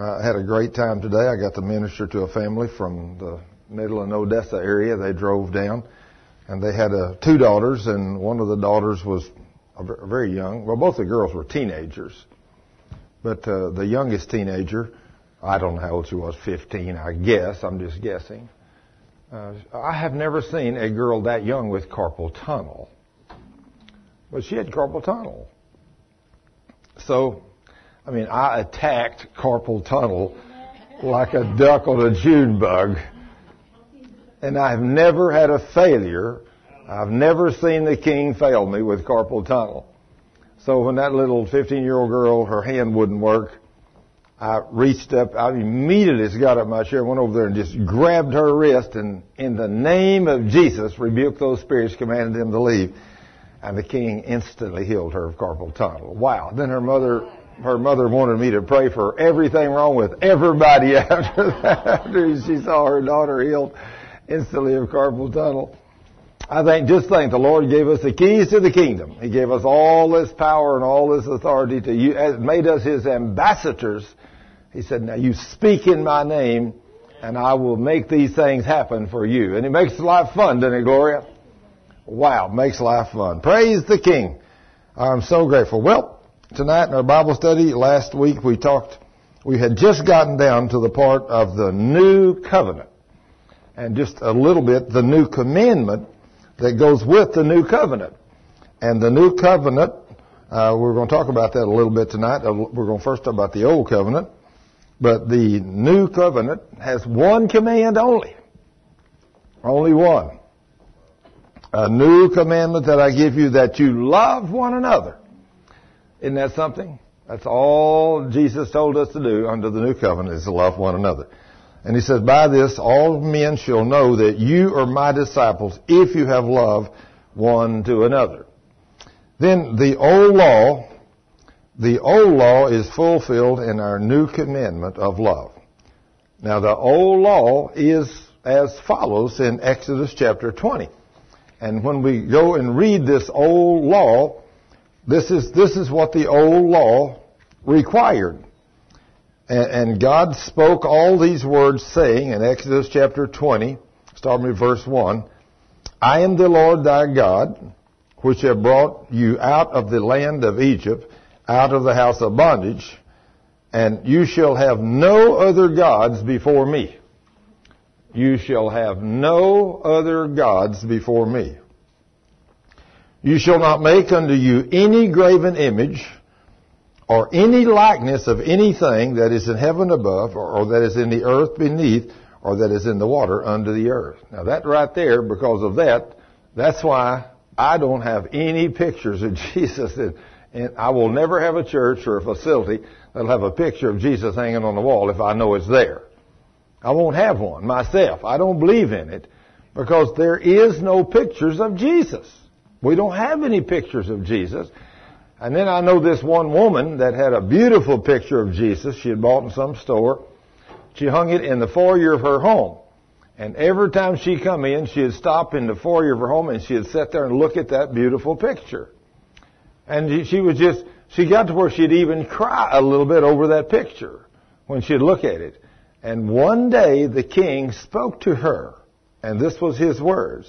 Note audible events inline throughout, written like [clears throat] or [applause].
I had a great time today. I got to minister to a family from the Midland Odessa area. They drove down, and they had uh, two daughters, and one of the daughters was very young. Well, both the girls were teenagers, but uh, the youngest teenager, I don't know how old she was, 15, I guess. I'm just guessing. Uh, I have never seen a girl that young with carpal tunnel, but she had carpal tunnel. So I mean, I attacked carpal tunnel like a duck on a June bug. And I've never had a failure. I've never seen the king fail me with carpal tunnel. So when that little 15 year old girl, her hand wouldn't work, I reached up, I immediately got up my chair, went over there and just grabbed her wrist and in the name of Jesus rebuked those spirits, commanded them to leave. And the king instantly healed her of carpal tunnel. Wow. Then her mother her mother wanted me to pray for everything wrong with everybody [laughs] after that, after she saw her daughter healed instantly of carpal tunnel. I think, just think, the Lord gave us the keys to the kingdom. He gave us all this power and all this authority to you, made us His ambassadors. He said, now you speak in my name and I will make these things happen for you. And it makes life fun, doesn't it, Gloria? Wow, makes life fun. Praise the King. I'm so grateful. Well, tonight in our Bible study. Last week we talked, we had just gotten down to the part of the new covenant. And just a little bit, the new commandment that goes with the new covenant. And the new covenant, uh, we're going to talk about that a little bit tonight. Uh, we're going to first talk about the old covenant. But the new covenant has one command only. Only one. A new commandment that I give you that you love one another isn't that something? That's all Jesus told us to do under the new covenant is to love one another. And he says, by this all men shall know that you are my disciples if you have love one to another. Then the old law, the old law is fulfilled in our new commandment of love. Now the old law is as follows in Exodus chapter 20. And when we go and read this old law, this is, this is what the old law required. And, and God spoke all these words saying in Exodus chapter 20, starting with verse 1, I am the Lord thy God, which have brought you out of the land of Egypt, out of the house of bondage, and you shall have no other gods before me. You shall have no other gods before me. You shall not make unto you any graven image or any likeness of anything that is in heaven above or, or, that is in the earth beneath or that is in the water under the earth. Now that right there, because of that, that's why I don't have any pictures of [laughs] Jesus in, and I will never have a church or a facility that'll have a picture of Jesus hanging on the wall if I know it's there. I won't have one myself. I don't believe in it because there is no pictures of Jesus. We don't have any pictures of Jesus. And then I know this one woman that had a beautiful picture of Jesus she had bought in some store. She hung it in the foyer of her home. And every time she come in, she'd stop in the foyer of her home and she'd sit there and look at that beautiful picture. And she was just, she got to where she'd even cry a little bit over that picture when she'd look at it. And one day the king spoke to her, and this was his words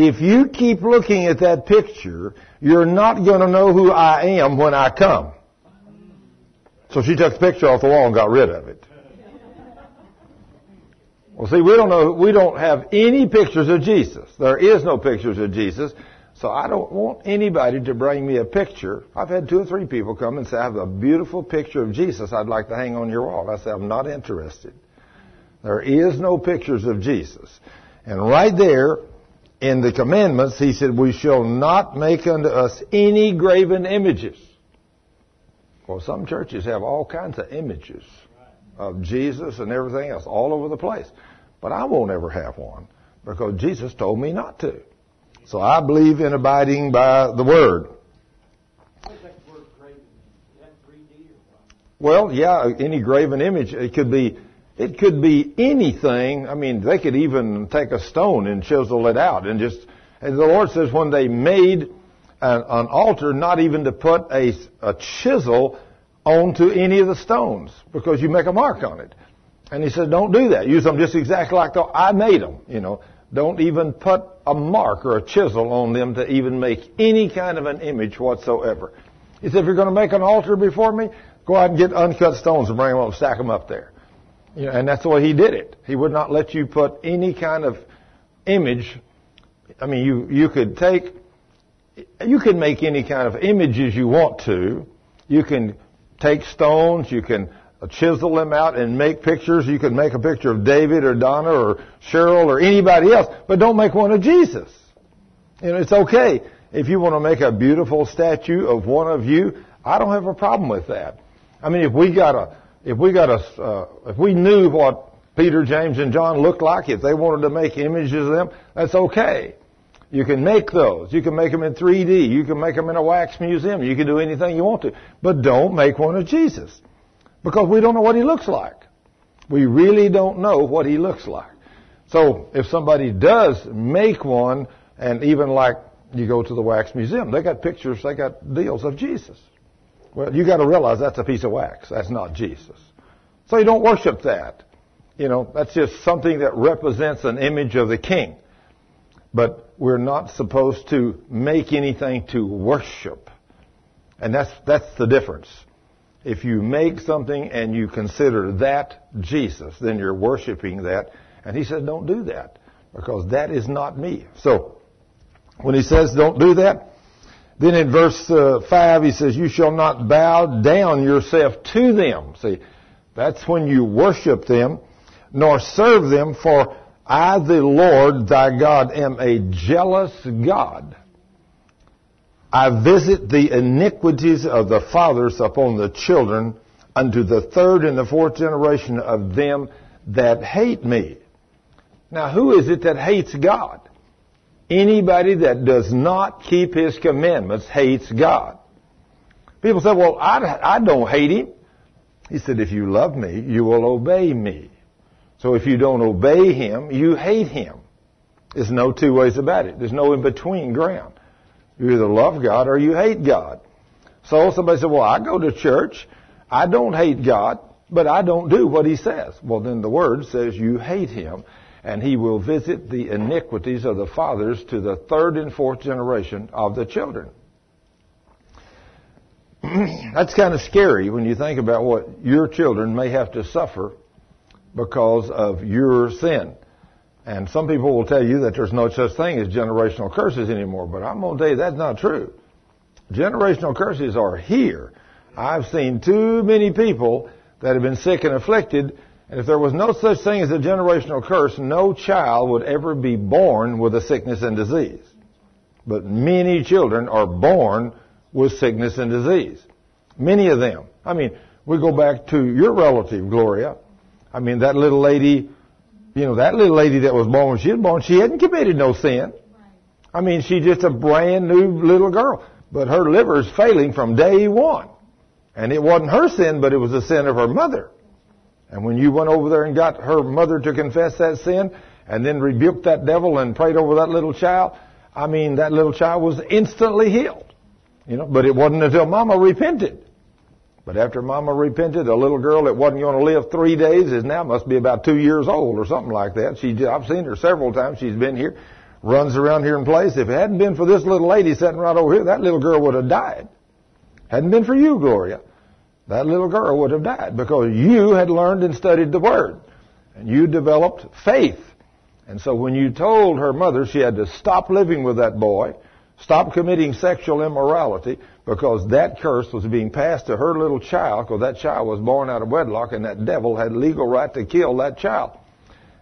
if you keep looking at that picture, you're not going to know who I am when I come. So she took the picture off the wall and got rid of it. Well, see, we don't know, we don't have any pictures of Jesus. There is no pictures of Jesus. So I don't want anybody to bring me a picture. I've had two or three people come and say, I have a beautiful picture of Jesus I'd like to hang on your wall. I say, I'm not interested. There is no pictures of Jesus. And right there, in the commandments, he said, we shall not make unto us any graven images. Well, some churches have all kinds of images of Jesus and everything else all over the place. But I won't ever have one because Jesus told me not to. So I believe in abiding by the Word. Well, yeah, any graven image. It could be it could be anything. I mean, they could even take a stone and chisel it out and just, and the Lord says when they made an, an altar, not even to put a, a chisel onto any of the stones because you make a mark on it. And he said, don't do that. Use them just exactly like the, I made them, you know. Don't even put a mark or a chisel on them to even make any kind of an image whatsoever. He said, if you're going to make an altar before me, go out and get uncut stones and bring them up and stack them up there. You know, and that's the way he did it. He would not let you put any kind of image. I mean, you, you could take, you can make any kind of images you want to. You can take stones, you can chisel them out and make pictures. You can make a picture of David or Donna or Cheryl or anybody else, but don't make one of Jesus. You know, it's okay if you want to make a beautiful statue of one of you. I don't have a problem with that. I mean, if we got a, if we got a, uh, if we knew what Peter, James, and John looked like, if they wanted to make images of them, that's okay. You can make those. You can make them in 3D. You can make them in a wax museum. You can do anything you want to. But don't make one of Jesus. Because we don't know what he looks like. We really don't know what he looks like. So if somebody does make one, and even like you go to the wax museum, they got pictures, they got deals of Jesus. Well, you got to realize that's a piece of wax. That's not Jesus. So you don't worship that. You know, that's just something that represents an image of the king. But we're not supposed to make anything to worship. And that's, that's the difference. If you make something and you consider that Jesus, then you're worshiping that. And he said, don't do that because that is not me. So, when he says don't do that, then in verse uh, 5 he says, you shall not bow down yourself to them. See, that's when you worship them, nor serve them, for I, the Lord thy God, am a jealous God I visit the iniquities of the fathers upon the children unto the third and the fourth generation of them that hate me. Now, who is it that hates God? Anybody that does not keep His commandments hates God. People say, well, I, I don't hate Him. He said, if you love me, you will obey me. So if you don't obey Him, you hate Him. There's no two ways about it. There's no in between ground. You either love God or you hate God. So somebody said, well, I go to church. I don't hate God, but I don't do what He says. Well, then the Word says you hate Him and He will visit the iniquities of the fathers to the third and fourth generation of the children. [clears throat] That's kind of scary when you think about what your children may have to suffer because of your sin. And some people will tell you that there's no such thing as generational curses anymore, but I'm going to tell you that's not true. Generational curses are here. I've seen too many people that have been sick and afflicted, and if there was no such thing as a generational curse, no child would ever be born with a sickness and disease. But many children are born with sickness and disease. Many of them. I mean, we go back to your relative, Gloria. I mean, that little lady you know, that little lady that was born when she was born, she hadn't committed no sin. I mean, she's just a brand new little girl. But her liver is failing from day one. And it wasn't her sin, but it was the sin of her mother. And when you went over there and got her mother to confess that sin, and then rebuked that devil and prayed over that little child, I mean, that little child was instantly healed. You know, but it wasn't until mama repented. But after Mama repented, a little girl that wasn't going to live three days is now must be about two years old or something like that. She, I've seen her several times. She's been here, runs around here in place. If it hadn't been for this little lady sitting right over here, that little girl would have died. Hadn't been for you, Gloria. That little girl would have died because you had learned and studied the Word. And you developed faith. And so when you told her mother she had to stop living with that boy, stop committing sexual immorality, because that curse was being passed to her little child because that child was born out of wedlock and that devil had legal right to kill that child.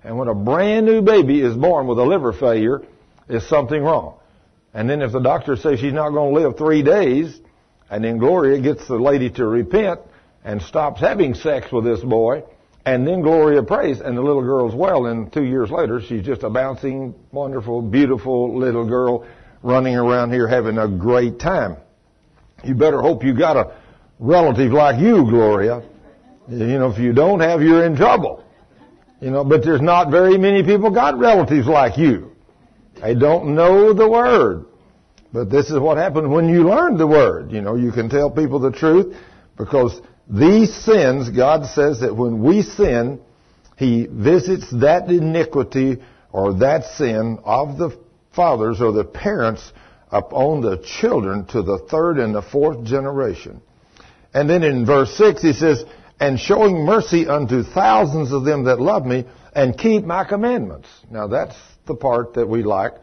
And when a brand new baby is born with a liver failure, is something wrong. And then if the doctor says she's not going to live three days, and then Gloria gets the lady to repent and stops having sex with this boy, and then Gloria prays, and the little girl's well, and two years later, she's just a bouncing, wonderful, beautiful little girl running around here having a great time. You better hope you got a relative like you, Gloria. You know, if you don't have, you're in trouble. You know, but there's not very many people got relatives like you. They don't know the Word. But this is what happens when you learn the Word. You know, you can tell people the truth because these sins, God says that when we sin, He visits that iniquity or that sin of the fathers or the parents upon the children to the third and the fourth generation. And then in verse 6 he says, and showing mercy unto thousands of them that love me and keep my commandments. Now that's the part that we like.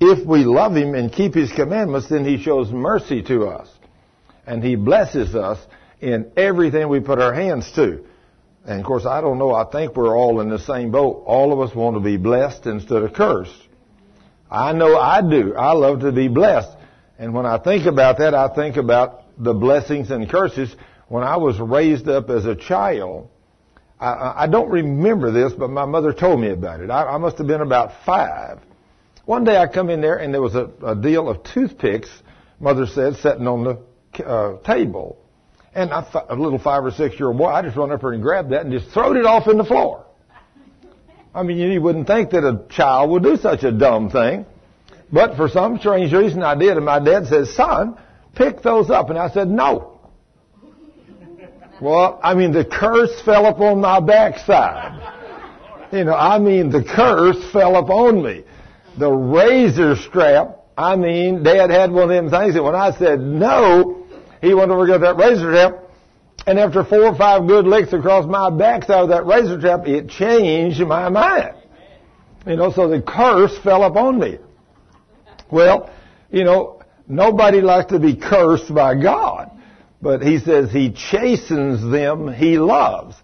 If we love him and keep his commandments, then he shows mercy to us. And he blesses us in everything we put our hands to. And of course, I don't know, I think we're all in the same boat. All of us want to be blessed instead of cursed. I know I do. I love to be blessed. And when I think about that, I think about the blessings and curses. When I was raised up as a child, I, I don't remember this, but my mother told me about it. I, I must have been about five. One day I come in there and there was a, a deal of toothpicks, mother said, sitting on the uh, table. And I, a little five or six year old boy, I just run up there and grabbed that and just throwed it off in the floor. I mean, you wouldn't think that a child would do such a dumb thing. But for some strange reason I did, and my dad says, son, pick those up. And I said, no. Well, I mean, the curse fell upon my backside. You know, I mean, the curse fell upon me. The razor strap, I mean, Dad had one of them things that when I said no, he went over to get that razor strap, and after four or five good licks across my backside of that razor strap, it changed my mind. You know, so the curse fell upon me. Well, you know, nobody likes to be cursed by God. But he says he chastens them he loves.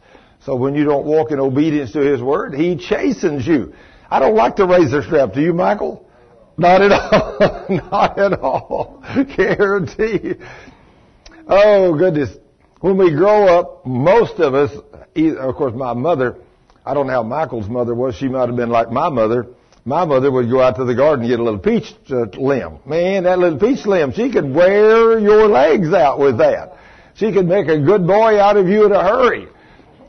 So when you don't walk in obedience to his word, he chastens you. I don't like the razor strap. Do you, Michael? Not at all. [laughs] Not at all. Guarantee. Oh, goodness. When we grow up, most of us, of course, my mother, I don't know how Michael's mother was. She might have been like my mother. My mother would go out to the garden and get a little peach uh, limb. Man, that little peach limb, she could wear your legs out with that. She could make a good boy out of you in a hurry.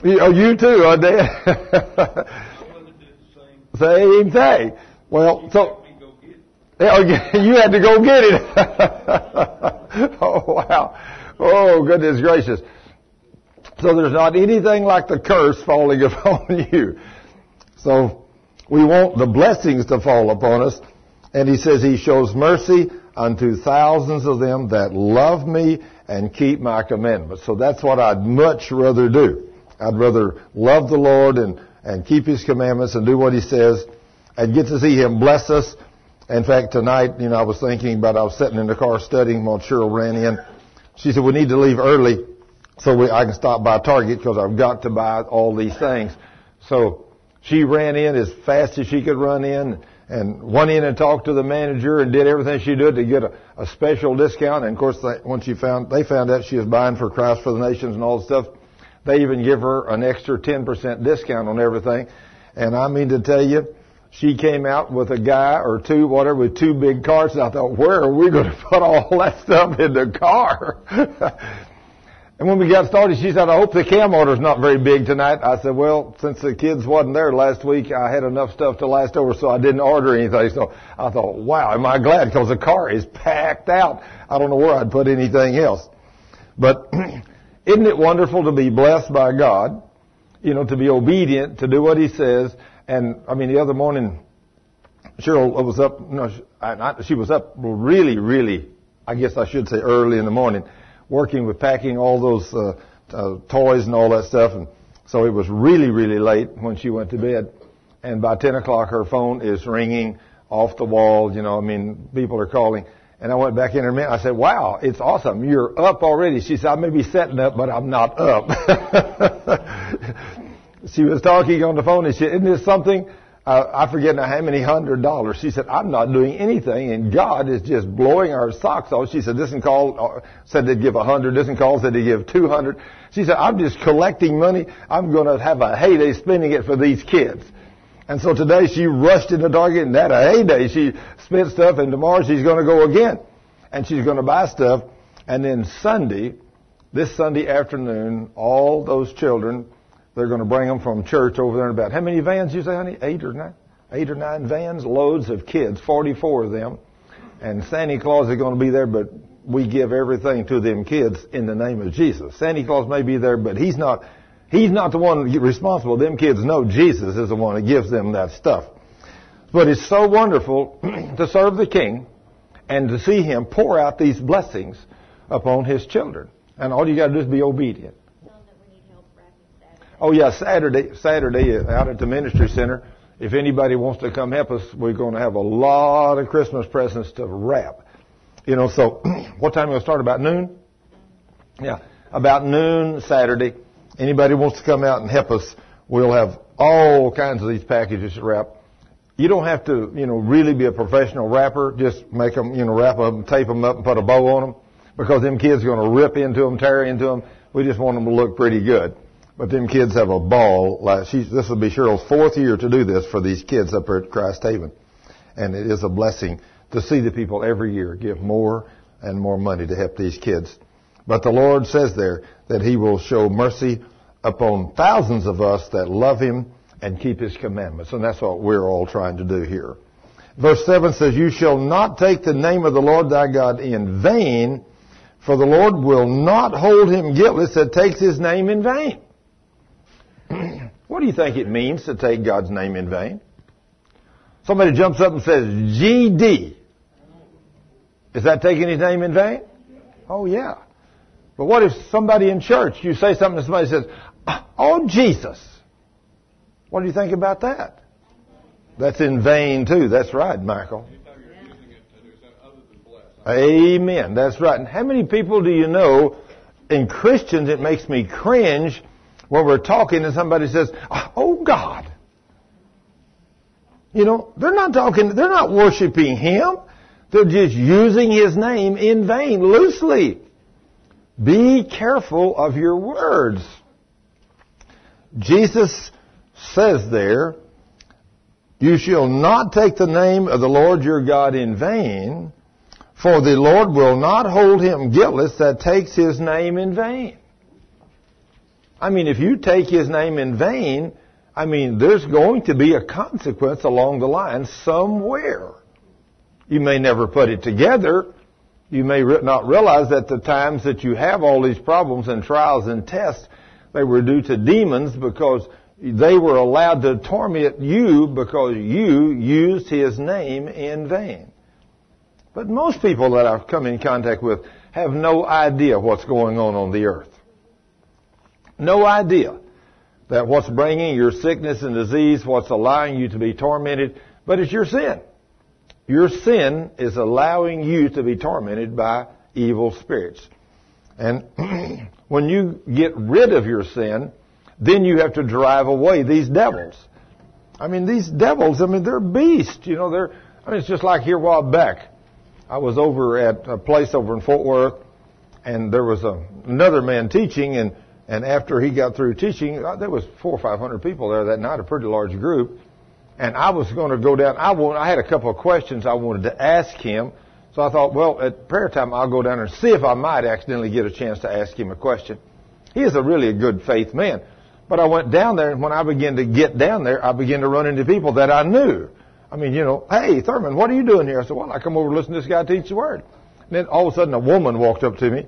You, oh, you too, huh, Dad? [laughs] Same thing. Well, so oh, [laughs] you had to go get it. [laughs] oh wow. Oh, goodness gracious. So there's not anything like the curse falling [laughs] upon you. So we want the blessings to fall upon us. And he says he shows mercy unto thousands of them that love me and keep my commandments. So that's what I'd much rather do. I'd rather love the Lord and, and keep his commandments and do what he says and get to see him bless us. In fact, tonight, you know, I was thinking about, I was sitting in the car studying Cheryl ran in she said, we need to leave early so we, I can stop by Target because I've got to buy all these things. So she ran in as fast as she could run in and went in and talked to the manager and did everything she did to get a, a special discount. And of course, they, once she found, they found out she was buying for Christ for the Nations and all the stuff, they even give her an extra 10% discount on everything. And I mean to tell you, she came out with a guy or two, whatever, with two big carts. And I thought, where are we going [laughs] to put all that stuff in the car? [laughs] and when we got started, she said, I hope the cam order's not very big tonight. I said, well, since the kids wasn't there last week, I had enough stuff to last over, so I didn't order anything. So I thought, wow, am I glad? Because the car is packed out. I don't know where I'd put anything else. But [clears throat] isn't it wonderful to be blessed by God? You know, to be obedient, to do what He says, and I mean, the other morning, Cheryl was up. No, she, she was up really, really. I guess I should say early in the morning, working with packing all those uh, uh, toys and all that stuff. And so it was really, really late when she went to bed. And by 10 o'clock, her phone is ringing off the wall. You know, I mean, people are calling. And I went back in her minute. I said, wow, it's awesome. You're up already. She said, I may be setting up, but I'm not up. [laughs] she was talking on the phone and she said, isn't this something? Uh, I forget now how many hundred dollars. She said, I'm not doing anything and God is just blowing our socks off. She said, this and call, uh, said they'd give a hundred, this and call said they'd give two hundred. She said, I'm just collecting money. I'm going to have a heyday spending it for these kids. And so today she rushed into Target and had a heyday. She spent stuff and tomorrow she's going to go again. And she's going to buy stuff. And then Sunday, this Sunday afternoon, all those children they're going to bring them from church over there in about, how many vans you say, honey? Eight or nine? Eight or nine vans, loads of kids, 44 of them. And Santa Claus is going to be there, but we give everything to them kids in the name of Jesus. Santa Claus may be there, but he's not, he's not the one responsible. Them kids know Jesus is the one that gives them that stuff. But it's so wonderful [clears throat] to serve the King and to see Him pour out these blessings upon His children. And all you got to do is be obedient. Oh yeah, Saturday, Saturday out at the ministry center. If anybody wants to come help us, we're going to have a lot of Christmas presents to wrap. You know, so [clears throat] what time we'll start? About noon? Yeah, about noon Saturday. Anybody wants to come out and help us, we'll have all kinds of these packages to wrap. You don't have to, you know, really be a professional wrapper. Just make them, you know, wrap them, tape them up, and put a bow on them, because them kids are going to rip into them, tear into them. We just want them to look pretty good. But them kids have a ball. Like she's, this will be Cheryl's fourth year to do this for these kids up here at Christ Haven, and it is a blessing to see the people every year give more and more money to help these kids. But the Lord says there that He will show mercy upon thousands of us that love Him and keep His commandments. And that's what we're all trying to do here. Verse 7 says, You shall not take the name of the Lord thy God in vain, for the Lord will not hold him guiltless that takes his name in vain. [clears throat] what do you think it means to take God's name in vain? Somebody jumps up and says, GD. Is that taking his name in vain? Oh, yeah. But what if somebody in church, you say something to somebody says, ah, Oh, Jesus. What do you think about that? That's in vain too. That's right, Michael. Amen. That's right. And how many people do you know in Christians it makes me cringe when we're talking and somebody says, ah, Oh God. You know, they're not talking, they're not worshiping Him. They're just using His name in vain, loosely. Be careful of your words. Jesus says there, You shall not take the name of the Lord your God in vain, for the Lord will not hold him guiltless that takes his name in vain. I mean, if you take his name in vain, I mean, there's going to be a consequence along the line somewhere. You may never put it together. You may not realize that the times that you have all these problems and trials and tests, they were due to demons because they were allowed to torment you because you used his name in vain. But most people that I've come in contact with have no idea what's going on on the earth. No idea that what's bringing your sickness and disease, what's allowing you to be tormented, but it's your sin. Your sin is allowing you to be tormented by evil spirits. And [clears throat] when you get rid of your sin, then you have to drive away these devils. I mean, these devils, I mean, they're beasts. You know, they're, I mean, it's just like here a while back. I was over at a place over in Fort Worth, and there was a, another man teaching, and and after he got through teaching, uh, there was four or five hundred people there that night, a pretty large group. And I was going to go down. I, want, I had a couple of questions I wanted to ask him. So I thought, well, at prayer time, I'll go down there and see if I might accidentally get a chance to ask him a question. He is a really a good faith man. But I went down there, and when I began to get down there, I began to run into people that I knew. I mean, you know, hey, Thurman, what are you doing here? I said, well, I come over to listen to this guy teach the word. And then all of a sudden, a woman walked up to me.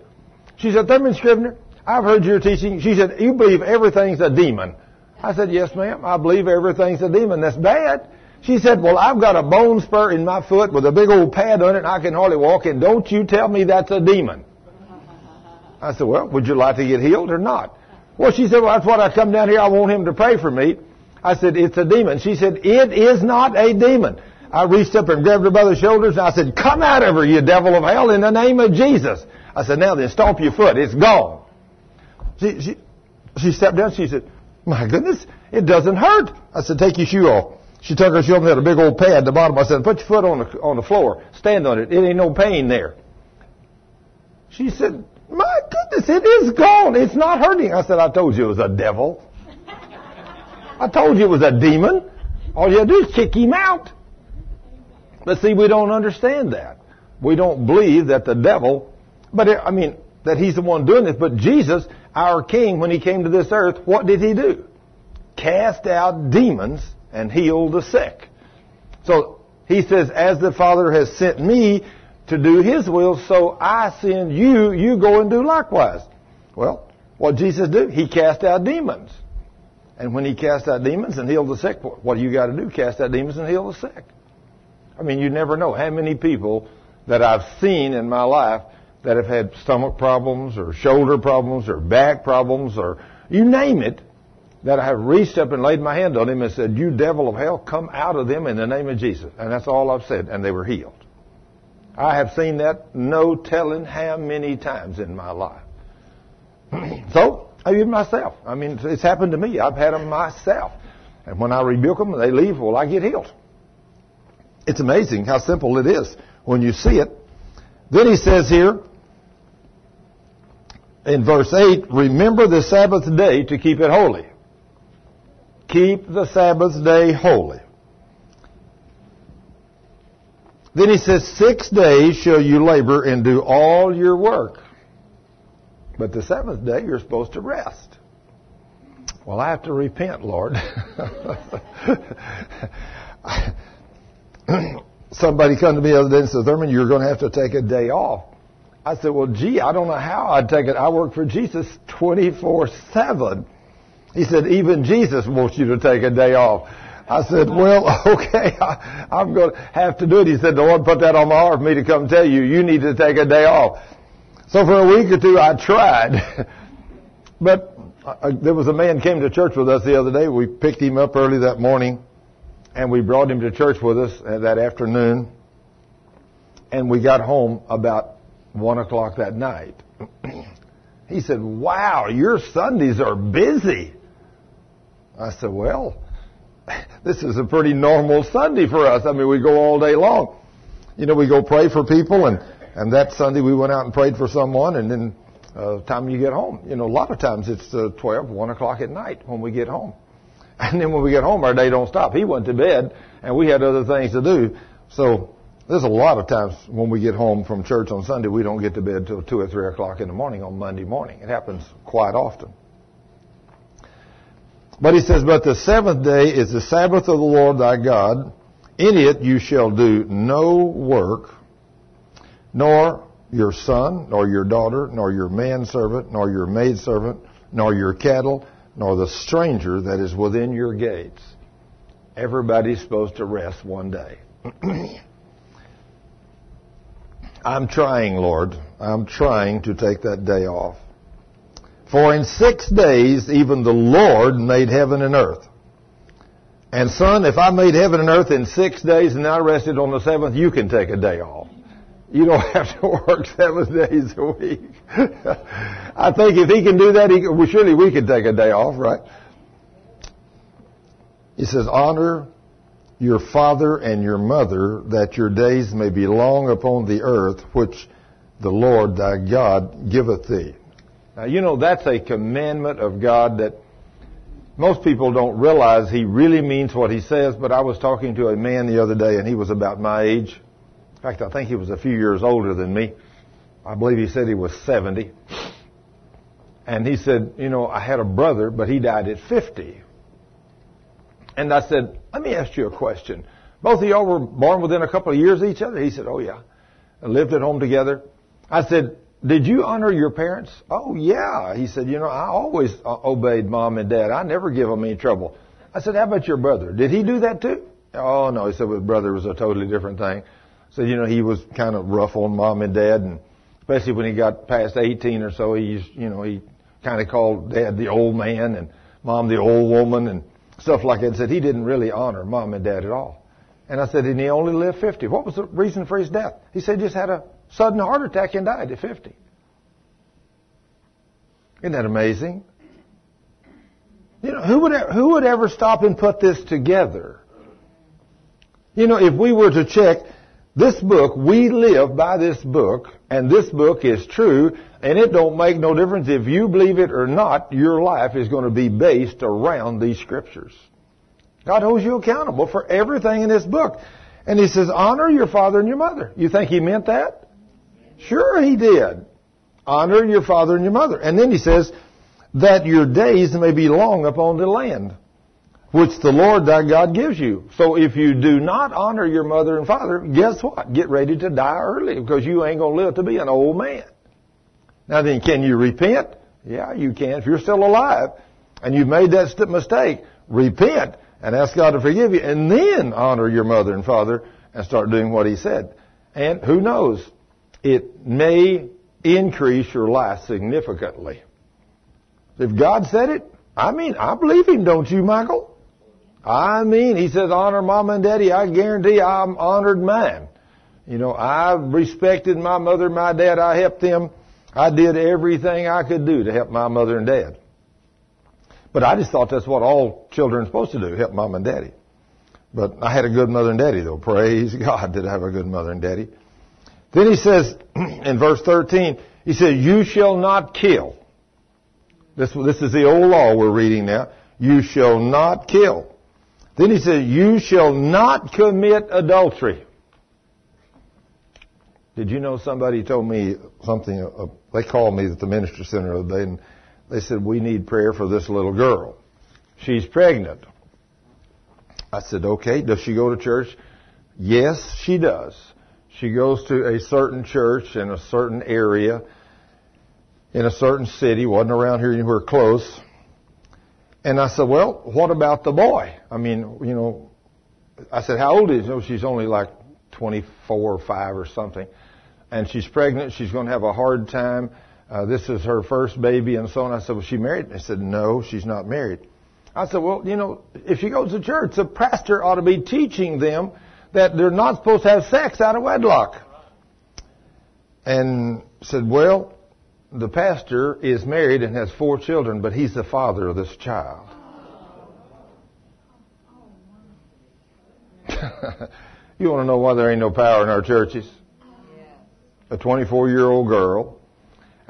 She said, Thurman Scrivner, I've heard your teaching. She said, you believe everything's a demon. I said, yes, ma'am. I believe everything's a demon. That's bad. She said, well, I've got a bone spur in my foot with a big old pad on it and I can hardly walk and don't you tell me that's a demon. I said, well, would you like to get healed or not? Well, she said, well, that's what I come down here. I want him to pray for me. I said, it's a demon. She said, it is not a demon. I reached up and grabbed her by the shoulders and I said, come out of her, you devil of hell, in the name of Jesus. I said, now then, stomp your foot. It's gone. She, she, she stepped down. She said, my goodness, it doesn't hurt. I said, take your shoe off. She took her shoe off and had a big old pad at the bottom. I said, put your foot on the, on the floor. Stand on it. It ain't no pain there. She said, my goodness, it is gone. It's not hurting. I said, I told you it was a devil. I told you it was a demon. All you do is kick him out. But see, we don't understand that. We don't believe that the devil, but it, I mean, that he's the one doing this, but Jesus our King, when he came to this earth, what did he do? Cast out demons and heal the sick. So he says, as the Father has sent me to do His will, so I send you, you go and do likewise. Well, what Jesus do? He cast out demons. And when He cast out demons and healed the sick, what do you got to do? Cast out demons and heal the sick. I mean, you never know how many people that I've seen in my life that have had stomach problems or shoulder problems or back problems or you name it, that I have reached up and laid my hand on him and said, You devil of hell, come out of them in the name of Jesus. And that's all I've said, and they were healed. I have seen that no telling how many times in my life. [clears throat] so, I even myself. I mean, it's happened to me. I've had them myself. And when I rebuke them, they leave, well, I get healed. It's amazing how simple it is when you see it. Then he says here, in verse 8, remember the Sabbath day to keep it holy. Keep the Sabbath day holy. Then he says, Six days shall you labor and do all your work. But the seventh day you're supposed to rest. Well, I have to repent, Lord. [laughs] Somebody come to me the other day and said, Thurman, you're going to have to take a day off. I said, well, gee, I don't know how I'd take it. I work for Jesus 24-7. He said, even Jesus wants you to take a day off. I said, well, [laughs] okay, I, am going to have to do it. He said, the Lord put that on my heart for me to come tell you, you need to take a day off. So for a week or two, I tried. [laughs] but uh, there was a man came to church with us the other day. We picked him up early that morning, and we brought him to church with us uh, that afternoon. And we got home about one o'clock that night. [clears throat] he said, Wow, your Sundays are busy. I said, Well, [laughs] this is a pretty normal Sunday for us. I mean, we go all day long. You know, we go pray for people, and, and that Sunday we went out and prayed for someone, and then uh, time you get home. You know, a lot of times it's uh, 12, 1 o'clock at night when we get home. [laughs] And then when we get home, our day don't stop. He went to bed, and we had other things to do. So there's a lot of times when we get home from church on Sunday, we don't get to bed till 2 or 3 o'clock in the morning on Monday morning. It happens quite often. But he says, But the seventh day is the Sabbath of the Lord thy God. In it you shall do no work, nor your son, nor your daughter, nor your manservant, nor your maidservant, nor your cattle, nor the stranger that is within your gates. Everybody's supposed to rest one day. [clears throat] I'm trying, Lord. I'm trying to take that day off. For in six days even the Lord made heaven and earth. And son, if I made heaven and earth in six days and I rested on the seventh, you can take a day off. You don't [laughs] have to work seven days a week. [laughs] I think if he can do that, he, well, surely we could take a day off, right? He says, honor your father and your mother, that your days may be long upon the earth, which the Lord thy God giveth thee. Now, you know, that's a commandment of God that most people don't realize he really means what he says, but I was talking to a man the other day, and he was about my age. In fact, I think he was a few years older than me. I believe he said he was 70. And he said, you know, I had a brother, but he died at 50. And I said, let me ask you a question. Both of y'all were born within a couple of years of each other? He said, oh yeah. And lived at home together. I said, did you honor your parents? Oh yeah. He said, you know, I always uh, obeyed mom and dad. I never give them any trouble. I said, how about your brother? Did he do that too? Oh no. He said, with brother was a totally different thing. So, you know, he was kind of rough on mom and dad and especially when he got past 18 or so, he's, you know, he kind of called dad the old man and mom the old woman and stuff like that and said he didn't really honor mom and dad at all. And I said, and he only lived 50. What was the reason for his death? He said he just had a sudden heart attack and died at 50. Isn't that amazing? You know, who would, who would ever stop and put this together? You know, if we were to check this book, we live by this book, and this book is true, and it don't make no difference if you believe it or not, your life is going to be based around these scriptures. God holds you accountable for everything in this book. And he says, honor your father and your mother. You think he meant that? Sure he did. Honor your father and your mother. And then he says, that your days may be long upon the land. Which the Lord thy God gives you. So if you do not honor your mother and father, guess what? Get ready to die early because you ain't going to live to be an old man. Now then, can you repent? Yeah, you can. If you're still alive and you've made that mistake, repent and ask God to forgive you and then honor your mother and father and start doing what he said. And who knows? It may increase your life significantly. If God said it, I mean, I believe him, don't you, Michael? I mean, he says honor mom and daddy. I guarantee I'm honored mine. You know, I respected my mother and my dad. I helped them. I did everything I could do to help my mother and dad. But I just thought that's what all children are supposed to do, help mom and daddy. But I had a good mother and daddy though. Praise [laughs] God did I have a good mother and daddy. Then he says [clears throat] in verse 13, he says, you shall not kill. This, this is the old law we're reading now. You shall not kill. Then he says, you shall not commit adultery. Did you know somebody told me something, uh, they called me at the ministry center the day and they said, we need prayer for this little girl. She's pregnant. I said, okay, does she go to church? Yes, she does. She goes to a certain church in a certain area, in a certain city, wasn't around here anywhere close. And I said, well, what about the boy? I mean, you know, I said, how old is she? Know, she's only like 24 or 5 or something. And she's pregnant. She's going to have a hard time uh, this is her first baby and so on. I said, well, she married? They said, no, she's not married. I said, well, you know, if she goes to church, the pastor ought to be teaching them that they're not supposed to have sex out of wedlock. And said, well, the pastor is married and has four children, but he's the father of this child. [laughs] you want to know why there ain't no power in our churches? A 24 year old girl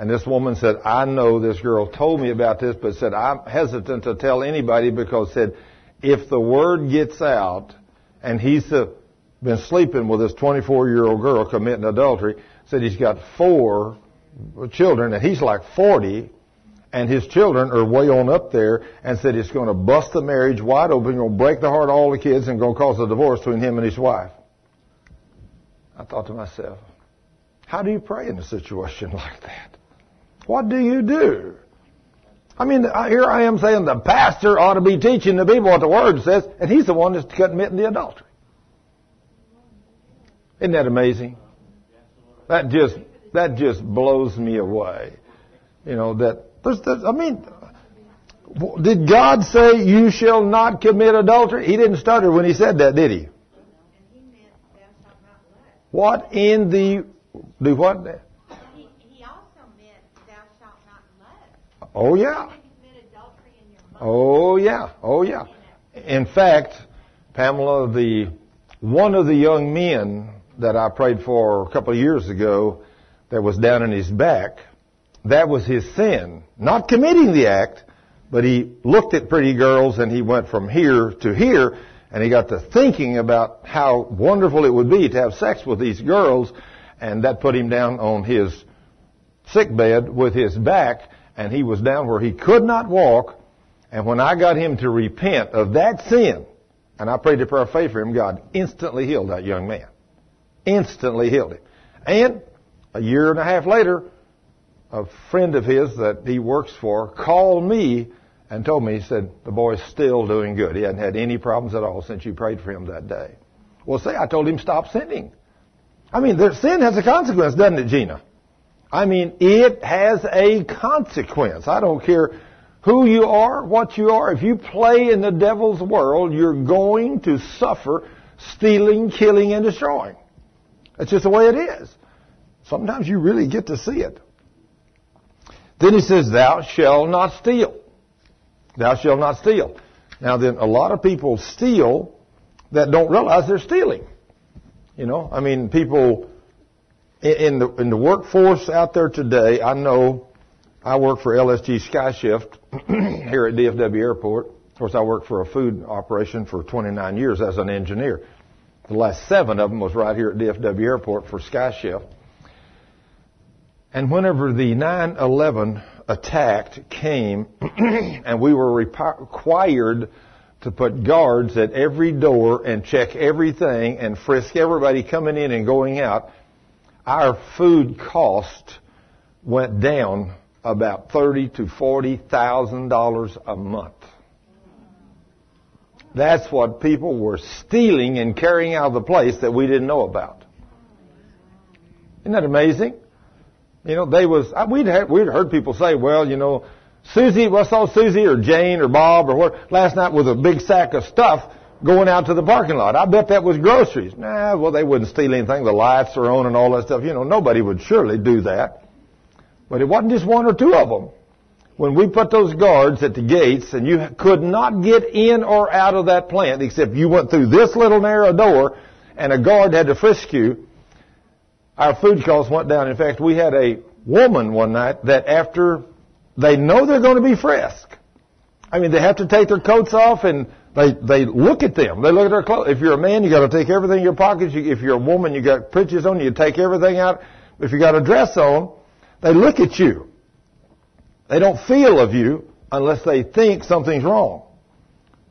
and this woman said, I know this girl told me about this, but said, I'm hesitant to tell anybody because said, if the word gets out and he's uh, been sleeping with this 24 year old girl committing adultery, said he's got four children and he's like 40 and his children are way on up there and said it's going to bust the marriage wide open, going to break the heart of all the kids and going to cause a divorce between him and his wife. I thought to myself, how do you pray in a situation [laughs] like that? What do you do? I mean, here I am saying the pastor ought to be teaching the people what the Word says, and he's the one that's committing the adultery. Isn't that amazing? That just that just blows me away. You know that there's, there's, I mean, did God say you shall not commit adultery? He didn't stutter when he said that, did he? What in the do what? Oh yeah. Oh yeah. Oh yeah. In fact, Pamela, the one of the young men that I prayed for a couple of years ago that was down in his back, that was his sin. Not committing the act, but he looked at pretty girls and he went from here to here and he got to thinking about how wonderful it would be to have sex with these girls and that put him down on his sick bed with his back and he was down where he could not walk. And when I got him to repent of that sin, and I prayed a prayer of faith for him, God instantly healed that young man. Instantly healed him. And a year and a half later, a friend of his that he works for called me and told me, he said, the boy's still doing good. He hadn't had any problems at all since you prayed for him that day. Well, say, I told him stop sinning. I mean, sin has a consequence, doesn't it, Gina? I mean, it has a consequence. I don't care who you are, what you are. If you play in the devil's world, you're going to suffer stealing, killing, and destroying. That's just the way it is. Sometimes you really get to see it. Then he says, thou shalt not steal. Thou shalt not steal. Now then, a lot of people steal that don't realize they're stealing. You know, I mean, people in the, in the workforce out there today, I know I work for LSG Sky Chefs [clears throat] here at DFW Airport. Of course, I worked for a food operation for 29 years as an engineer. The last seven of them was right here at DFW Airport for Sky Chefs. And whenever the 9/11 attack came, [clears throat] and we were required to put guards at every door and check everything and frisk everybody coming in and going out, our food cost went down about thirty to forty thousand dollars a month. That's what people were stealing and carrying out of the place that we didn't know about. Isn't that amazing? You know, they was we'd had, we'd heard people say, well, you know, Susie, well, I saw Susie or Jane or Bob or what last night with a big sack of stuff going out to the parking lot. I bet that was groceries. Nah, well, they wouldn't steal anything. The lights are on and all that stuff. You know, nobody would surely do that. But it wasn't just one or two of them. When we put those guards at the gates and you could not get in or out of that plant except you went through this little narrow door and a guard had to frisk you, our food costs went down. In fact, we had a woman one night that after they know they're going to be frisked, I mean, they have to take their coats off and they, they look at them. They look at their clothes. If you're a man, you got to take everything in your pockets. if you're a woman, you got breeches on, you take everything out. If you got a dress on, they look at you. They don't feel of you unless they think something's wrong.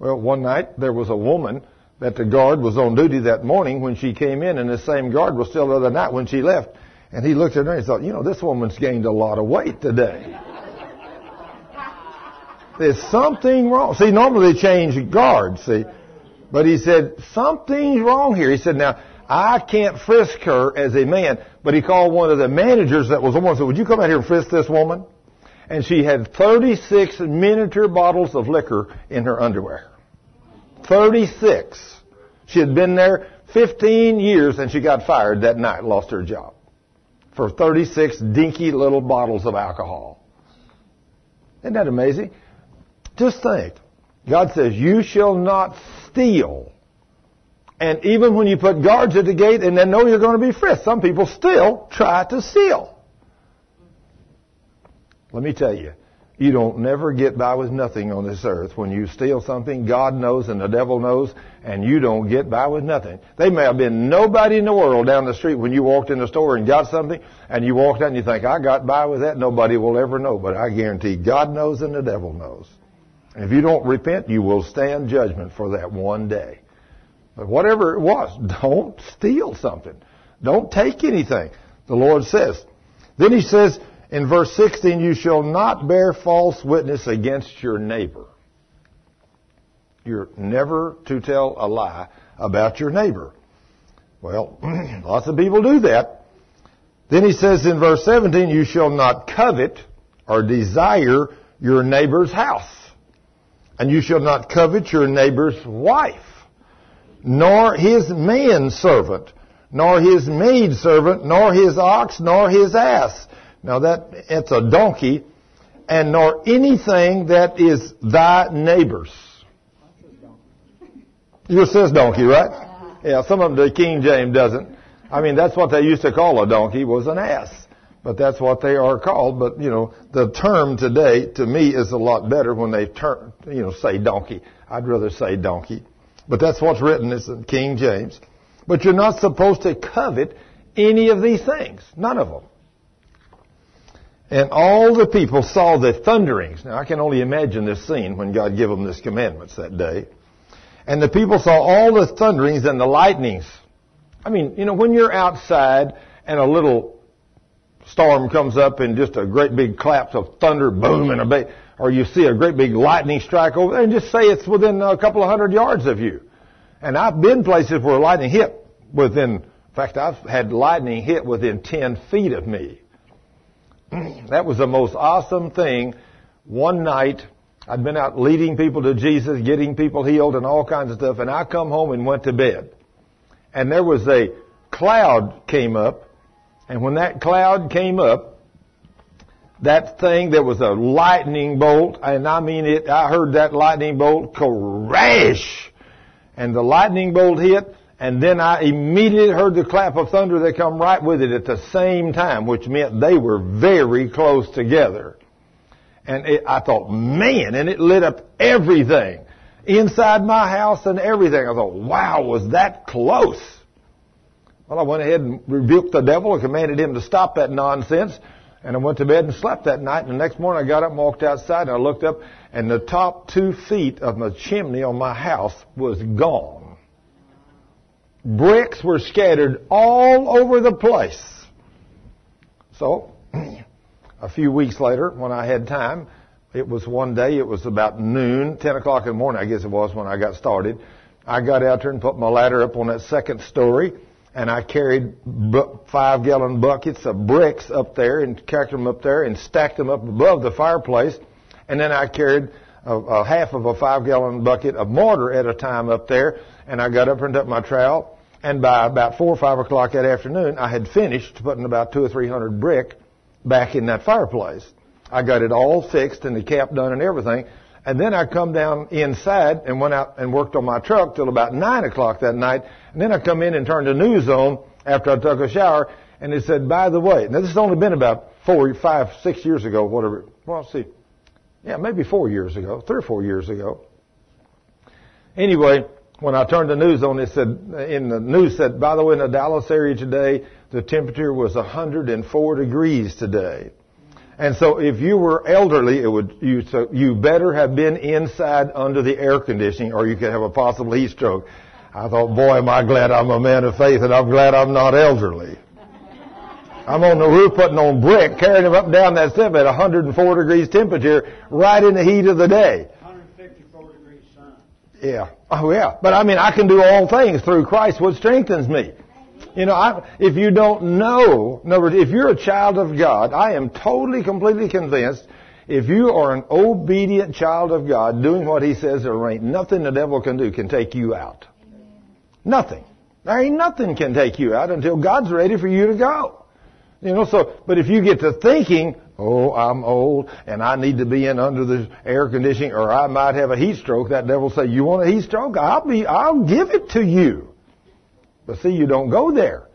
Well, one night there was a woman that the guard was on duty that morning when she came in, and the same guard was still there that night when she left. And he looked at her and he thought, you know, this woman's gained a lot of weight today. [laughs] There's something wrong. See, normally they change guards, see. But he said, something's wrong here. He said, now, I can't frisk her as a man. But he called one of the managers that was on and said, would you come out here and frisk this woman? And she had 36 miniature bottles of liquor in her underwear. 36. She had been there 15 years and she got fired that night, lost her job. For 36 dinky little bottles of alcohol. Isn't that amazing? Just think. God says, you shall not steal. And even when you put guards at the gate and they know you're going to be frisked, some people still try to steal. Let me tell you, you don't never get by with nothing on this earth. When you steal something, God knows and the devil knows, and you don't get by with nothing. They may have been nobody in the world down the street when you walked in the store and got something, and you walked out and you think, I got by with that, nobody will ever know. But I guarantee God knows and the devil knows. If you don't repent, you will stand judgment for that one day. But whatever it was, [laughs] don't steal something. Don't take anything. The Lord says. Then he says, in verse 16, you shall not bear false witness against your neighbor. You're never to tell a lie about your neighbor. Well, [clears throat] lots of people do that. Then he says in verse 17, you shall not covet or desire your neighbor's house. And you shall not covet your neighbor's wife, nor his manservant, nor his maidservant, nor his ox, nor his ass now that, it's a donkey, and nor anything that is thy neighbor's. Yours says donkey, right? Uh-huh. Yeah, some of them, the King James doesn't. I mean, that's what they used to call a donkey was an ass. But that's what they are called. But, you know, the term today, to me, is a lot better when they turn, you know, say donkey. I'd rather say donkey. But that's what's written, it's in King James. But you're not supposed to covet any of these things. None of them. And all the people saw the thunderings. Now I can only imagine this scene when God gave them this commandments that day. And the people saw all the thunderings and the lightnings. I mean, you know, when you're outside and a little storm comes up and just a great big claps of thunder, boom, and a big, or you see a great big lightning strike over there, and just say it's within a couple of hundred yards of you. And I've been places where lightning hit within, in fact, I've had lightning hit within 10 feet of me. [clears throat] that was the most awesome thing. One night, I'd been out leading people to Jesus, getting people healed and all kinds of stuff, and I come home and went to bed. And there was a cloud came up, and when that cloud came up, that thing, there was a lightning bolt, and I mean it, I heard that lightning bolt crash, and the lightning bolt hit, and then I immediately heard the clap of thunder that come right with it at the same time, which meant they were very close together. And it, I thought, man, and it lit up everything inside my house and everything. I thought, wow, was that close? Well, I went ahead and rebuked the devil and commanded him to stop that nonsense. And I went to bed and slept that night. And the next morning I got up and walked outside and I looked up and the top two feet of my chimney on my house was gone. Bricks were scattered all over the place. So, [clears throat] a few weeks later, when I had time, it was one day, it was about noon, 10 o'clock in the morning, I guess it was when I got started. I got out there and put my ladder up on that second story and I carried five gallon buckets of bricks up there and carried them up there and stacked them up above the fireplace. And then I carried a, a half of a five gallon bucket of mortar at a time up there. And I got up and took my trowel. And by about four or five o'clock that afternoon, I had finished putting about two or three hundred brick back in that fireplace. I got it all fixed and the cap done and everything. And then I come down inside and went out and worked on my truck till about nine o'clock that night. And then I come in and turned the news on after I took a shower. And it said, by the way, now this has only been about four, five, six years ago, whatever. Well, see, yeah, maybe four years ago, three or four years ago. Anyway, when I turned the news on, it said, in the news said, by the way, in the Dallas area today, the temperature was 104 degrees today. And so if you were elderly, it would, you, so you better have been inside under the air conditioning or you could have a possible heat stroke. I thought, boy, am I glad I'm a man of faith and I'm glad I'm not elderly. I'm on the roof putting on brick, carrying them up and down that step at 104 degrees temperature, right in the heat of the day. 154 degrees sun. Yeah. Oh yeah. But I mean, I can do all things through Christ which strengthens me. You know, I, if you don't know, in other words, if you're a child of God, I am totally, completely convinced if you are an obedient child of God doing what He says, there ain't nothing the devil can do can take you out. Nothing. There ain't nothing can take you out until God's ready for you to go. You know, so, but if you get to thinking, oh, I'm old and I need to be in under the air conditioning or I might have a heat stroke, that devil say, you want a heat stroke? I'll be, I'll give it to you. But see, you don't go there.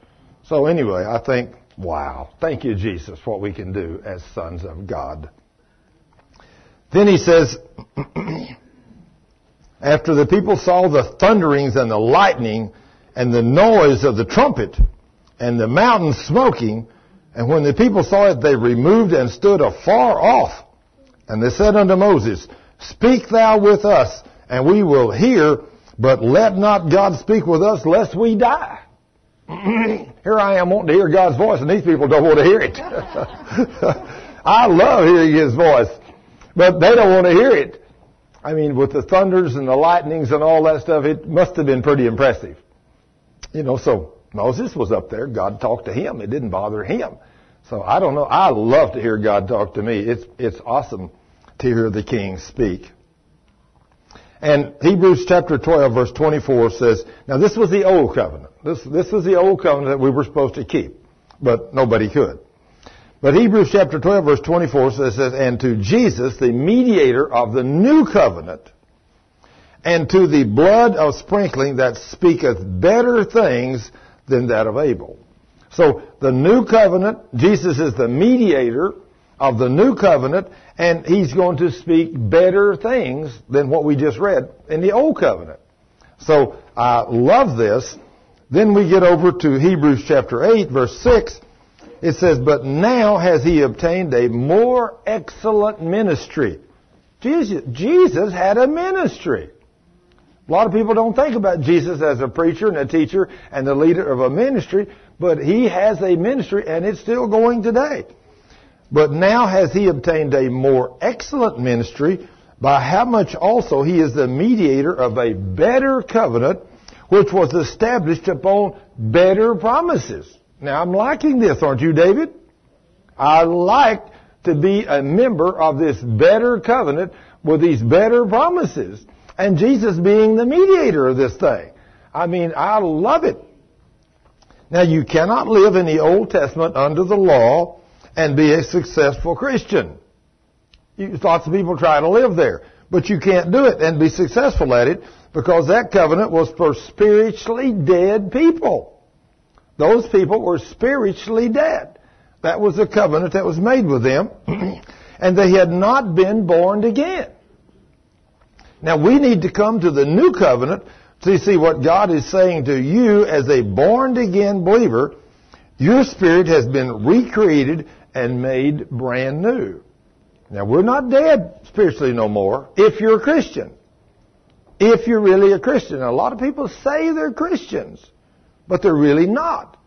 So anyway, I think, wow, thank you, Jesus, what we can do as sons of God. Then he says, [clears throat] after the people saw the thunderings and the lightning and the noise of the trumpet and the mountain smoking, and when the people saw it, they removed and stood afar off. And they said unto Moses, Speak thou with us, and we will hear, but let not God speak with us lest we die. [clears throat] Here I am wanting to hear God's voice and these people don't want to hear it. [laughs] I love hearing His voice, but they don't want to hear it. I mean, with the thunders and the lightnings and all that stuff, it must have been pretty impressive. You know, so Moses was up there. God talked to him. It didn't bother him. So I don't know. I love to hear God talk to me. It's, it's awesome to hear the king speak. And Hebrews chapter 12 verse 24 says, now this was the old covenant. This, this was the old covenant that we were supposed to keep, but nobody could. But Hebrews chapter 12 verse 24 says, and to Jesus, the mediator of the new covenant, and to the blood of sprinkling that speaketh better things than that of Abel. So the new covenant, Jesus is the mediator of the new covenant, and he's going to speak better things than what we just read in the old covenant. So I love this. Then we get over to Hebrews chapter 8 verse 6. It says, But now has he obtained a more excellent ministry. Jesus, Jesus had a ministry. A lot of people don't think about Jesus as a preacher and a teacher and the leader of a ministry, but he has a ministry and it's still going today. But now has he obtained a more excellent ministry, by how much also he is the mediator of a better covenant, which was established upon better promises. Now I'm liking this, aren't you, David? I like to be a member of this better covenant with these better promises. And Jesus being the mediator of this thing. I mean, I love it. Now you cannot live in the Old Testament under the law and be a successful Christian. You, lots of people try to live there, but you can't do it and be successful at it because that covenant was for spiritually dead people. Those people were spiritually dead. That was the covenant that was made with them, [clears throat] and they had not been born again. Now we need to come to the new covenant to see what God is saying to you as a born again believer. Your spirit has been recreated and made brand new. Now we're not dead spiritually no more if you're a Christian. If you're really a Christian. A lot of people say they're Christians, but they're really not.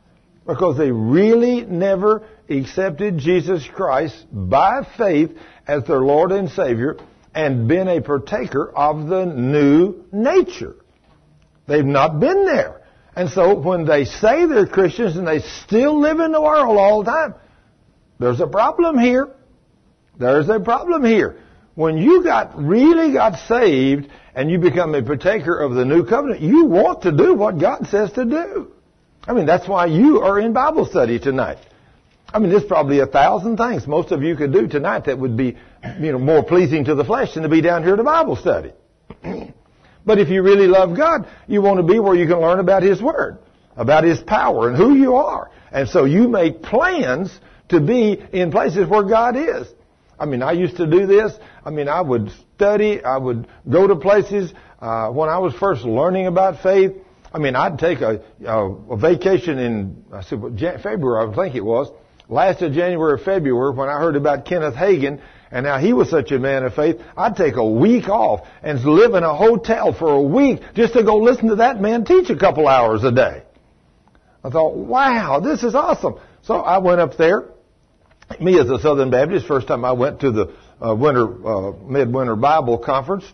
Because they really never accepted Jesus Christ by faith as their Lord and Savior and been a partaker of the new nature. They've not been there. And so when they say they're Christians and they still live in the world all the time, there's a problem here. There's a problem here. When you got really got saved and you become a partaker of the new covenant, you want to do what God says to do. I mean, that's why you are in Bible study tonight. I mean, there's probably a thousand things most of you could do tonight that would be, you know, more pleasing to the flesh than to be down here at a Bible study. [clears throat] but if you really love God, you want to be where you can learn about His Word, about His power and who you are. And so you make plans to be in places where God is. I mean, I used to do this. I mean, I would study. I would go to places. Uh, when I was first learning about faith, I mean, I'd take a, a, a vacation in I said, February, I think it was, last of January or February when I heard about Kenneth Hagin and how he was such a man of faith. I'd take a week off and live in a hotel for a week just to go listen to that man teach a couple hours a day. I thought, wow, this is awesome. So I went up there me as a Southern Baptist, first time I went to the uh, winter uh, midwinter Bible conference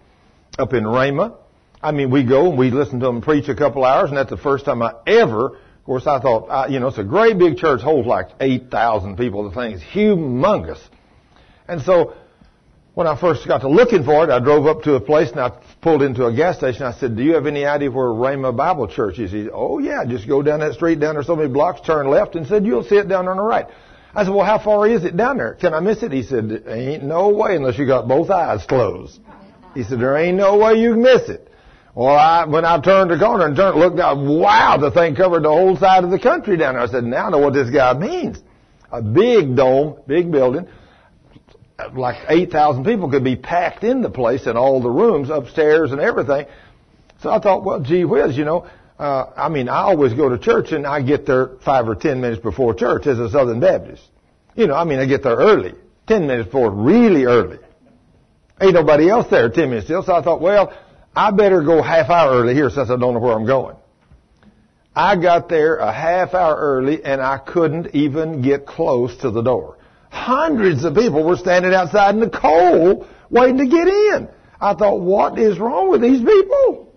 up in Rhema. I mean, we go and we listen to them preach a couple hours, and that's the first time I ever. Of course, I thought, I, you know, it's a great big church, holds like eight thousand people. The thing is humongous, and so when I first got to looking for it, I drove up to a place and I pulled into a gas station. I said, "Do you have any idea where Rhema Bible Church is?" He said, "Oh yeah, just go down that street down there so many blocks, turn left." And said, "You'll see it down there on the right." I said, well, how far is it down there? Can I miss it? He said, ain't no way unless you got both eyes closed. He said, there ain't no way you can miss it. Well, I, when I turned the corner and turned, looked out, wow, the thing covered the whole side of the country down there. I said, now I know what this guy means. A big dome, big building, like 8,000 people could be packed in the place in all the rooms upstairs and everything. So I thought, well, gee whiz, you know, uh, I mean, I always go to church and I get there five or ten minutes before church as a Southern Baptist. You know, I mean, I get there early, ten minutes before, really early. Ain't nobody else there ten minutes still, so I thought, well, I better go half hour early here since I don't know where I'm going. I got there a half hour early and I couldn't even get close to the door. Hundreds of people were standing outside in the cold waiting to get in. I thought, what is wrong with these people?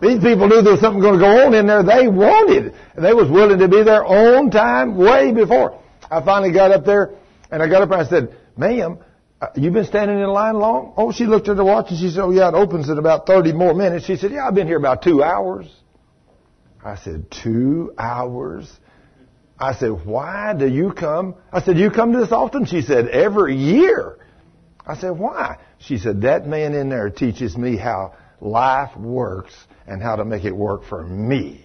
These people knew there was something going to go on in there. They wanted. And they was willing to be there on time way before. I finally got up there and I got up and I said, ma'am, uh, you've been standing in line long? Oh, she looked at the watch and she said, oh yeah, it opens in about 30 more minutes. She said, yeah, I've been here about two hours. I said, two hours? I said, why do you come? I said, you come to this often? She said, every year. I said, why? She said, that man in there teaches me how life works and how to make it work for me.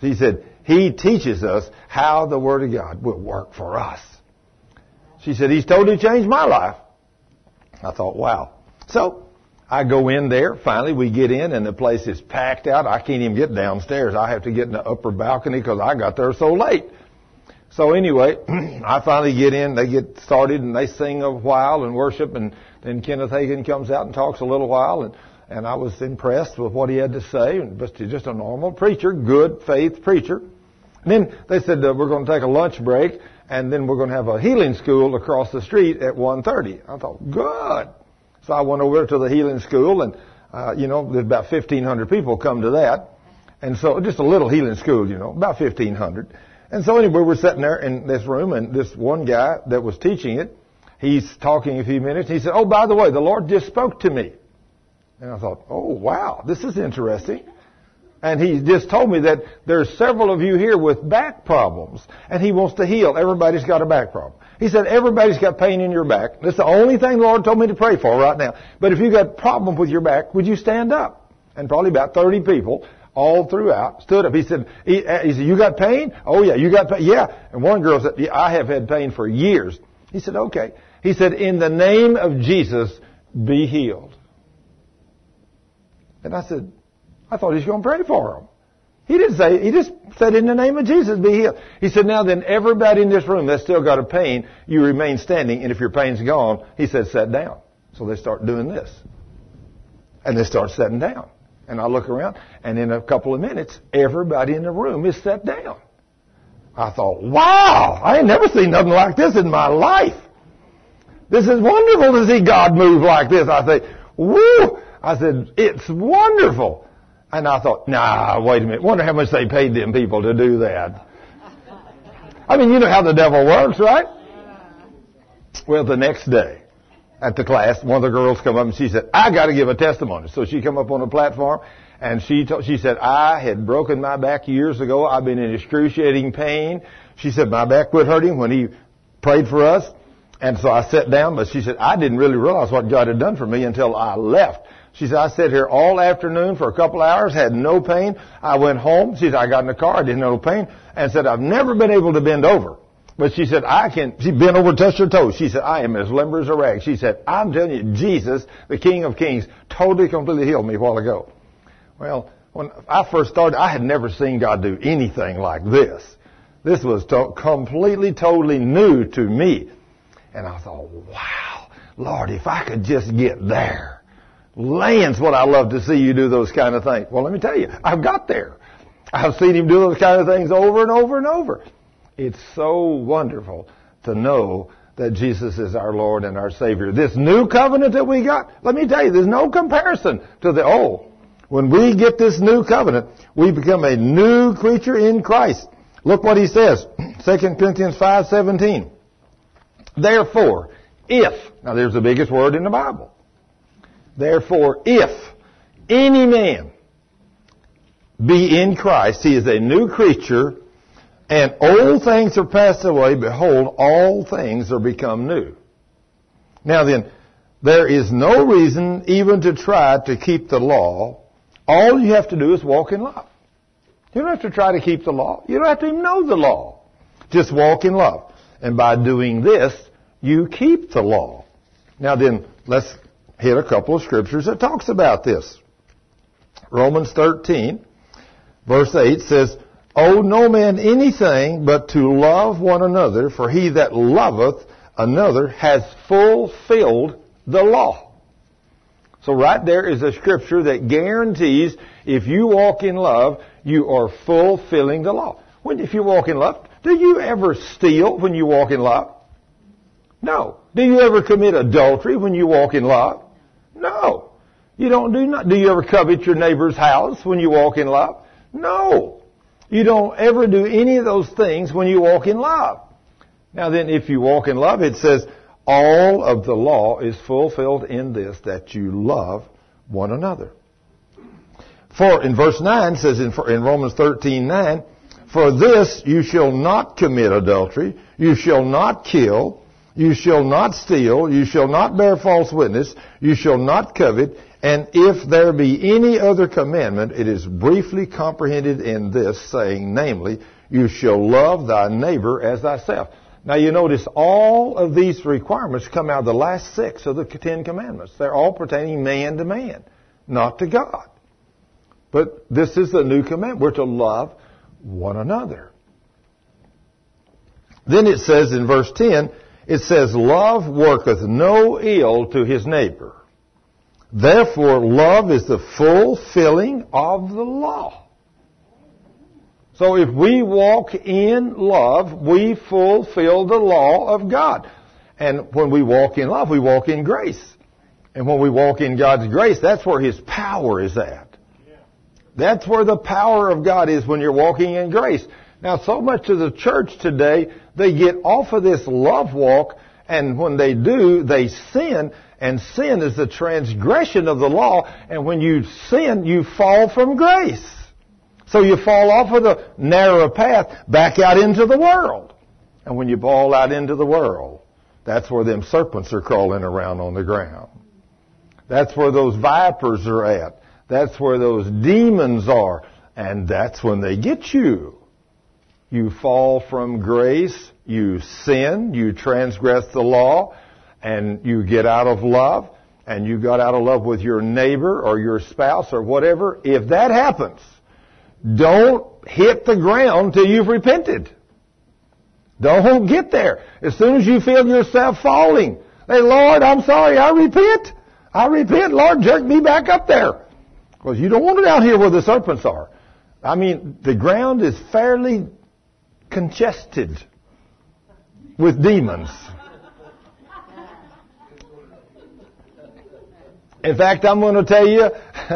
He said, He teaches us how the Word of God will work for us. She said, He's totally changed my life. I thought, wow. So, I go in there. Finally, we get in, and the place is packed out. I can't even get downstairs. I have to get in the upper balcony because I got there so late. So anyway, [clears throat] I finally get in. They get started, and they sing a while and worship, and then Kenneth Hagin comes out and talks a little while, and and I was impressed with what he had to say. And just a normal preacher, good faith preacher. And then they said uh, we're going to take a lunch break, and then we're going to have a healing school across the street at 1:30. I thought, good. So I went over to the healing school, and uh, you know, there's about 1,500 people come to that, and so just a little healing school, you know, about 1,500. And so anyway, we're sitting there in this room, and this one guy that was teaching it, he's talking a few minutes. He said, "Oh, by the way, the Lord just spoke to me." And I thought, oh wow, this is interesting. And he just told me that there's several of you here with back problems, and he wants to heal. Everybody's got a back problem. He said, everybody's got pain in your back. That's the only thing the Lord told me to pray for right now. But if you got a problem with your back, would you stand up? And probably about 30 people all throughout stood up. He said, he, uh, he said, you got pain? Oh yeah, you got pain? Yeah. And one girl said, yeah, I have had pain for years. He said, okay. He said, in the name of Jesus, be healed. And I said, I thought he was going to pray for him. He didn't say, he just said, in the name of Jesus, be healed. He said, now then, everybody in this room that's still got a pain, you remain standing, and if your pain's gone, he said, sit down. So they start doing this. And they start sitting down. And I look around, and in a couple of minutes, everybody in the room is set down. I thought, wow, I ain't never seen nothing like this in my life. This is wonderful to see God move like this. I say, woo! I said, it's wonderful. And I thought, nah, wait a minute. Wonder how much they paid them people to do that. I mean, you know how the devil works, right? Well, the next day at the class, one of the girls come up and she said, I got to give a testimony. So she come up on the platform and she told, she said, I had broken my back years ago. I've been in excruciating pain. She said, my back quit hurting when he prayed for us. And so I sat down, but she said, I didn't really realize what God had done for me until I left. She said, I sat here all afternoon for a couple hours, had no pain. I went home. She said, I got in the car, I didn't have no pain, and said, I've never been able to bend over. But she said, I can, she bent over, touched her toes. She said, I am as limber as a rag. She said, I'm telling you, Jesus, the King of Kings, totally, completely healed me a while ago. Well, when I first started, I had never seen God do anything like this. This was to- completely, totally new to me. And I thought, wow, Lord, if I could just get there. Land's what I love to see you do those kind of things. Well, let me tell you, I've got there. I've seen him do those kind of things over and over and over. It's so wonderful to know that Jesus is our Lord and our Savior. This new covenant that we got, let me tell you, there's no comparison to the old. When we get this new covenant, we become a new creature in Christ. Look what he says, [clears throat] 2 Corinthians 5:17. Therefore, if, now there's the biggest word in the Bible. Therefore, if any man be in Christ, he is a new creature, and old things are passed away, behold, all things are become new. Now then, there is no reason even to try to keep the law. All you have to do is walk in love. You don't have to try to keep the law. You don't have to even know the law. Just walk in love. And by doing this, you keep the law. Now then, let's hit a couple of scriptures that talks about this. Romans 13, verse 8 says, Owe no man anything but to love one another, for he that loveth another has fulfilled the law. So right there is a scripture that guarantees if you walk in love, you are fulfilling the law. When, if you walk in love, do you ever steal when you walk in love? No. Do you ever commit adultery when you walk in love? No. You don't do not. Do you ever covet your neighbor's house when you walk in love? No. You don't ever do any of those things when you walk in love. Now then, if you walk in love, it says, all of the law is fulfilled in this, that you love one another. For, in verse 9 says in, in Romans 13, 9, For this you shall not commit adultery, you shall not kill, you shall not steal, you shall not bear false witness, you shall not covet, and if there be any other commandment, it is briefly comprehended in this, saying, namely, you shall love thy neighbor as thyself. Now you notice all of these requirements come out of the last six of the Ten Commandments. They're all pertaining man to man, not to God. But this is the new commandment. We're to love one another. Then it says in verse 10, it says, Love worketh no ill to his neighbor. Therefore, love is the fulfilling of the law. So if we walk in love, we fulfill the law of God. And when we walk in love, we walk in grace. And when we walk in God's grace, that's where His power is at. That's where the power of God is when you're walking in grace. Now, so much of the church today, they get off of this love walk, and when they do, they sin, and sin is the transgression of the law, and when you sin, you fall from grace. So you fall off of the narrow path back out into the world. And when you fall out into the world, that's where them serpents are crawling around on the ground. That's where those vipers are at. That's where those demons are. And that's when they get you. You fall from grace, you sin, you transgress the law, and you get out of love, and you got out of love with your neighbor or your spouse or whatever. If that happens, don't hit the ground till you've repented. Don't get there. As soon as you feel yourself falling, say, Lord, I'm sorry, I repent. I repent, Lord, jerk me back up there. Because you don't want it out here where the serpents are. I mean, the ground is fairly congested with demons. In fact, I'm going to tell you,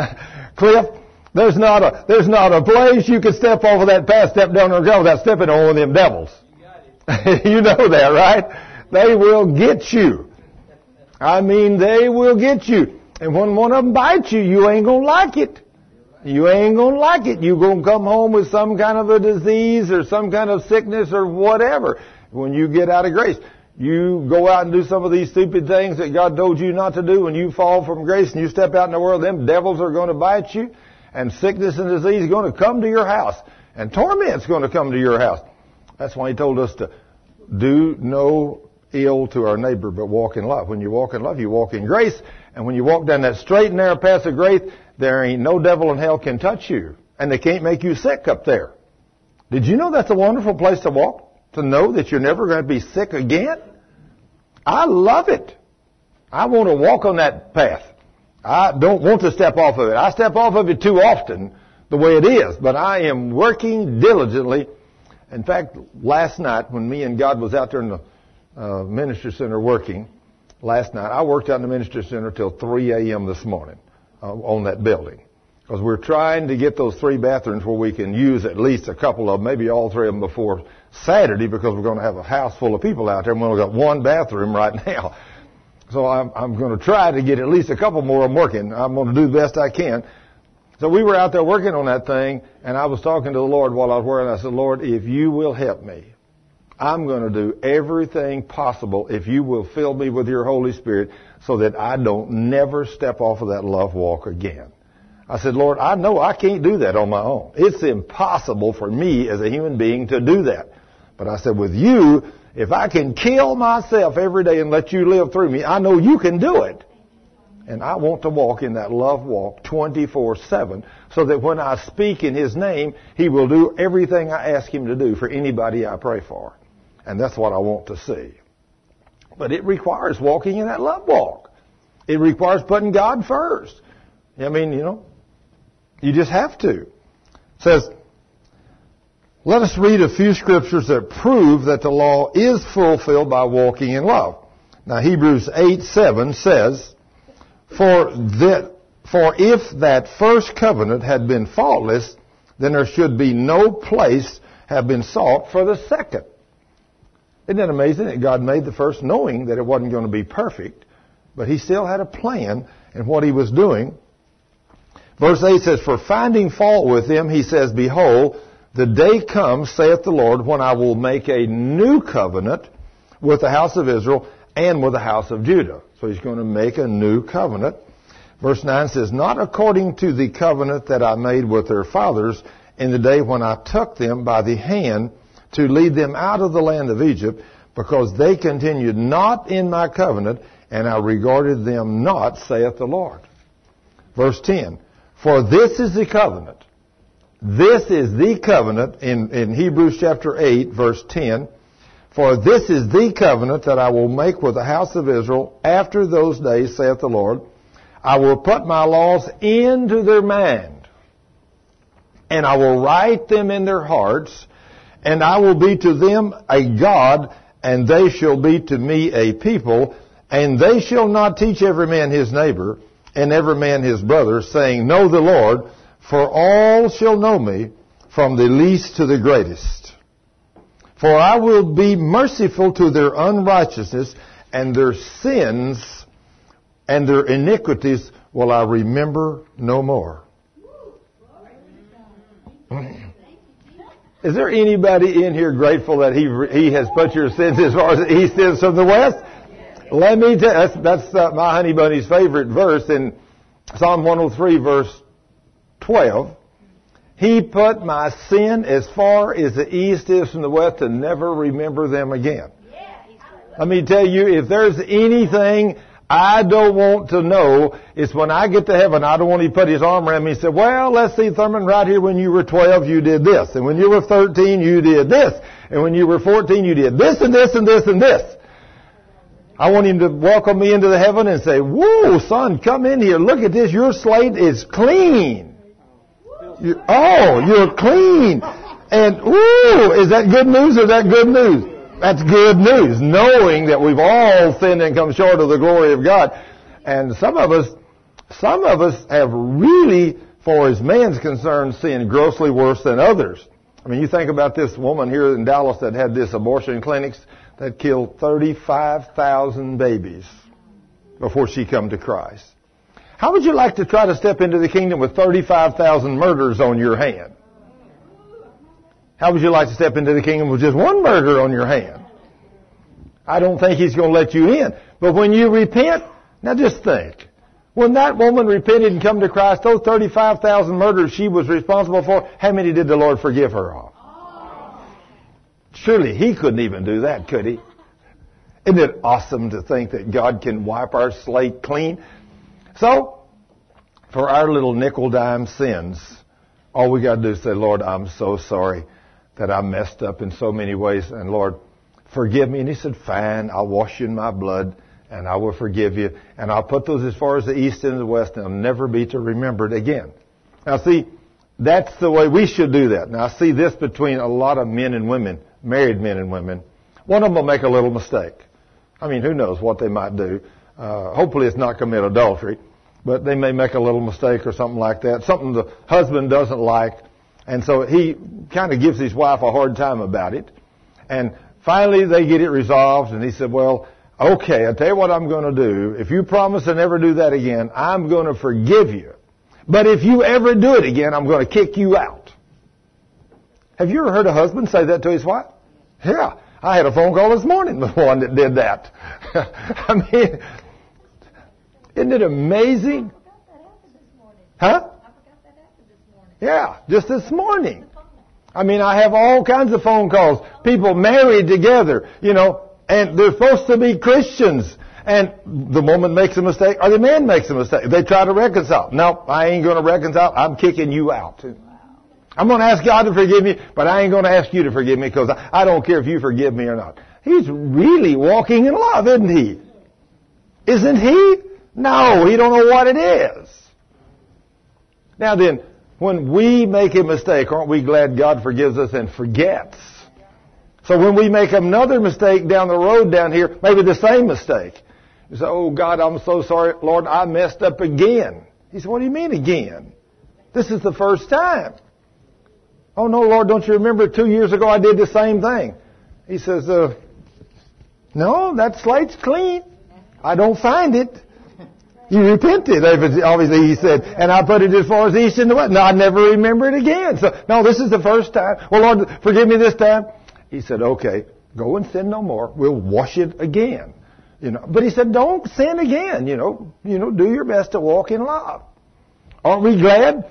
[laughs] Cliff, there's not a there's not a place you can step over that path, step down and go without stepping on one of them devils. You, [laughs] you know that, right? They will get you. I mean, they will get you. And when one of them bites you, you ain't gonna like it. You ain't gonna like it. You're gonna come home with some kind of a disease or some kind of sickness or whatever when you get out of grace. You go out and do some of these stupid things that God told you not to do when you fall from grace and you step out in the world, them devils are to bite you and sickness and disease is to come to your house and torment's to come to your house. That's why he told us to do no ill to our neighbor, but walk in love. When you walk in love, you walk in grace. And when you walk down that straight and narrow path of grace, there ain't no devil in hell can touch you. And they can't make you sick up there. Did you know that's a wonderful place to walk? To know that you're never going to be sick again? I love it. I want to walk on that path. I don't want to step off of it. I step off of it too often the way it is, but I am working diligently. In fact, last night when me and God was out there in the uh, ministry center working, last night I worked out in the ministry center till 3 a.m. this morning Uh, on that building. Because we're trying to get those three bathrooms where we can use at least a couple of them, maybe all three of them before Saturday because we're going to have a house full of people out there and we've only got one bathroom [laughs] right now. So I'm, I'm going to try to get at least a couple more them working. I'm going to do the best I can. So we were out there working on that thing and I was talking to the Lord while I was working. I said, Lord, if you will help me, I'm going to do everything possible if you will fill me with your Holy Spirit so that I don't never step off of that love walk again. I said, Lord, I know I can't do that on my own. It's impossible for me as a human being to do that. But I said, with you, if I can kill myself every day and let you live through me, I know you can do it. And I want to walk in that love walk 24-7 so that when I speak in His name, He will do everything I ask Him to do for anybody I pray for. And that's what I want to see. But it requires walking in that love walk. It requires putting God first. I mean, you know, you just have to. It says, let us read a few scriptures that prove that the law is fulfilled by walking in love. Now Hebrews 8, 7 says, for that, for if that first covenant had been faultless, then there should be no place have been sought for the second. Isn't that amazing that God made the first knowing that it wasn't going to be perfect, but He still had a plan in what He was doing. Verse 8 says, For finding fault with them, He says, Behold, the day comes, saith the Lord, when I will make a new covenant with the house of Israel and with the house of Judah. So He's going to make a new covenant. Verse 9 says, Not according to the covenant that I made with their fathers in the day when I took them by the hand to lead them out of the land of Egypt, because they continued not in my covenant, and I regarded them not, saith the Lord. Verse 10, For this is the covenant. This is the covenant in, in Hebrews chapter 8, verse 10. For this is the covenant that I will make with the house of Israel after those days, saith the Lord. I will put my laws into their mind, and I will write them in their hearts, and I will be to them a God, and they shall be to me a people, and they shall not teach every man his neighbor, and every man his brother, saying, Know the Lord, for all shall know me, from the least to the greatest. For I will be merciful to their unrighteousness, and their sins and their iniquities will I remember no more. [clears throat] Is there anybody in here grateful that he he has put your sins as far as the east is from the west? Let me tell that's that's uh, my honey bunny's favorite verse in Psalm 103 verse 12. He put my sin as far as the east is from the west to never remember them again. Let me tell you, if there's anything I don't want to know is when I get to heaven, I don't want to put his arm around me and say, well, let's see, Thurman, right here when you were 12, you did this. And when you were 13, you did this. And when you were 14, you did this and this and this and this. I want him to welcome me into the heaven and say, whoa, son, come in here. Look at this. Your slate is clean. You, oh, you're clean. And, woo, is that good news or is that good news? That's good news, knowing that we've all sinned and come short of the glory of God. And some of us, some of us have really, for as man's concerned, sinned grossly worse than others. I mean, you think about this woman here in Dallas that had this abortion clinics that killed 35,000 babies before she come to Christ. How would you like to try to step into the kingdom with 35,000 murders on your hand? How would you like to step into the kingdom with just one murder on your hand? I don't think he's going to let you in. But when you repent, now just think. When that woman repented and come to Christ, those 35,000 murders she was responsible for, how many did the Lord forgive her of? Surely he couldn't even do that, could he? Isn't it awesome to think that God can wipe our slate clean? So, for our little nickel dime sins, all we got to do is say, Lord, I'm so sorry that I messed up in so many ways, and Lord, forgive me. And he said, fine, I'll wash you in my blood, and I will forgive you, and I'll put those as far as the east and the west, and they'll never be to remember it again. Now see, that's the way we should do that. Now I see this between a lot of men and women, married men and women. One of them will make a little mistake. I mean, who knows what they might do. Uh, hopefully it's not commit adultery, but they may make a little mistake or something like that, something the husband doesn't like, and so he kind of gives his wife a hard time about it. And finally they get it resolved, and he said, well, okay, I'll tell you what I'm going to do. If you promise to never do that again, I'm going to forgive you. But if you ever do it again, I'm going to kick you out. Have you ever heard a husband say that to his wife? Yeah. I had a phone call this morning [laughs] with one that did that. [laughs] I mean, isn't it amazing? Huh? Yeah, just this morning. I mean, I have all kinds of phone calls. People married together, you know, and they're supposed to be Christians. And the woman makes a mistake, or the man makes a mistake. They try to reconcile. No, I ain't going to reconcile. I'm kicking you out. I'm going to ask God to forgive me, but I ain't going to ask you to forgive me because I don't care if you forgive me or not. He's really walking in love, isn't he? Isn't he? No, he don't know what it is. Now then, when we make a mistake, aren't we glad God forgives us and forgets? So when we make another mistake down the road down here, maybe the same mistake, you say, oh God, I'm so sorry, Lord, I messed up again. He said, what do you mean again? This is the first time. Oh no, Lord, don't you remember two years ago I did the same thing? He says, uh, no, that slate's clean. I don't find it. You repented, obviously he said, and I put it as far as east and the west. No, I never remember it again. So, no, this is the first time. Well, Lord, forgive me this time. He said, okay, go and sin no more. We'll wash it again. You know, but he said, don't sin again. You know, you know, do your best to walk in love. Aren't we glad?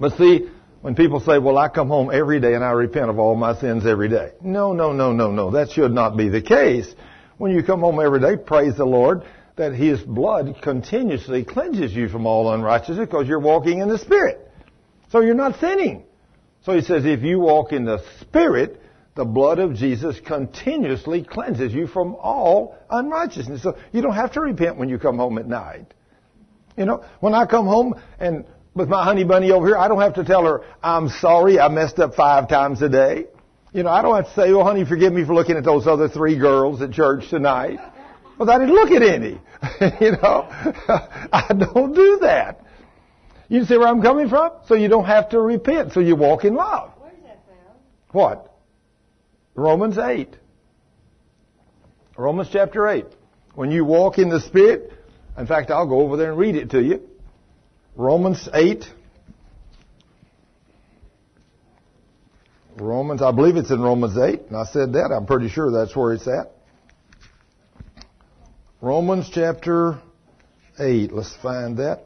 But see, when people say, well, I come home every day and I repent of all my sins every day. No, no, no, no, no. That should not be the case. When you come home every day, praise the Lord that His blood continuously cleanses you from all unrighteousness because you're walking in the Spirit. So you're not sinning. So He says, if you walk in the Spirit, the blood of Jesus continuously cleanses you from all unrighteousness. So you don't have to repent when you come home at night. You know, when I come home and with my honey bunny over here, I don't have to tell her, I'm sorry, I messed up five times a day. You know, I don't have to say, oh honey, forgive me for looking at those other three girls at church tonight. Well, I didn't look at any. [laughs] you know, [laughs] I don't do that. You see where I'm coming from? So you don't have to repent. So you walk in love. Where's that found? What? Romans 8. Romans chapter 8. When you walk in the Spirit, in fact, I'll go over there and read it to you. Romans 8. Romans, I believe it's in Romans 8, and I said that. I'm pretty sure that's where it's at. Romans chapter 8. Let's find that.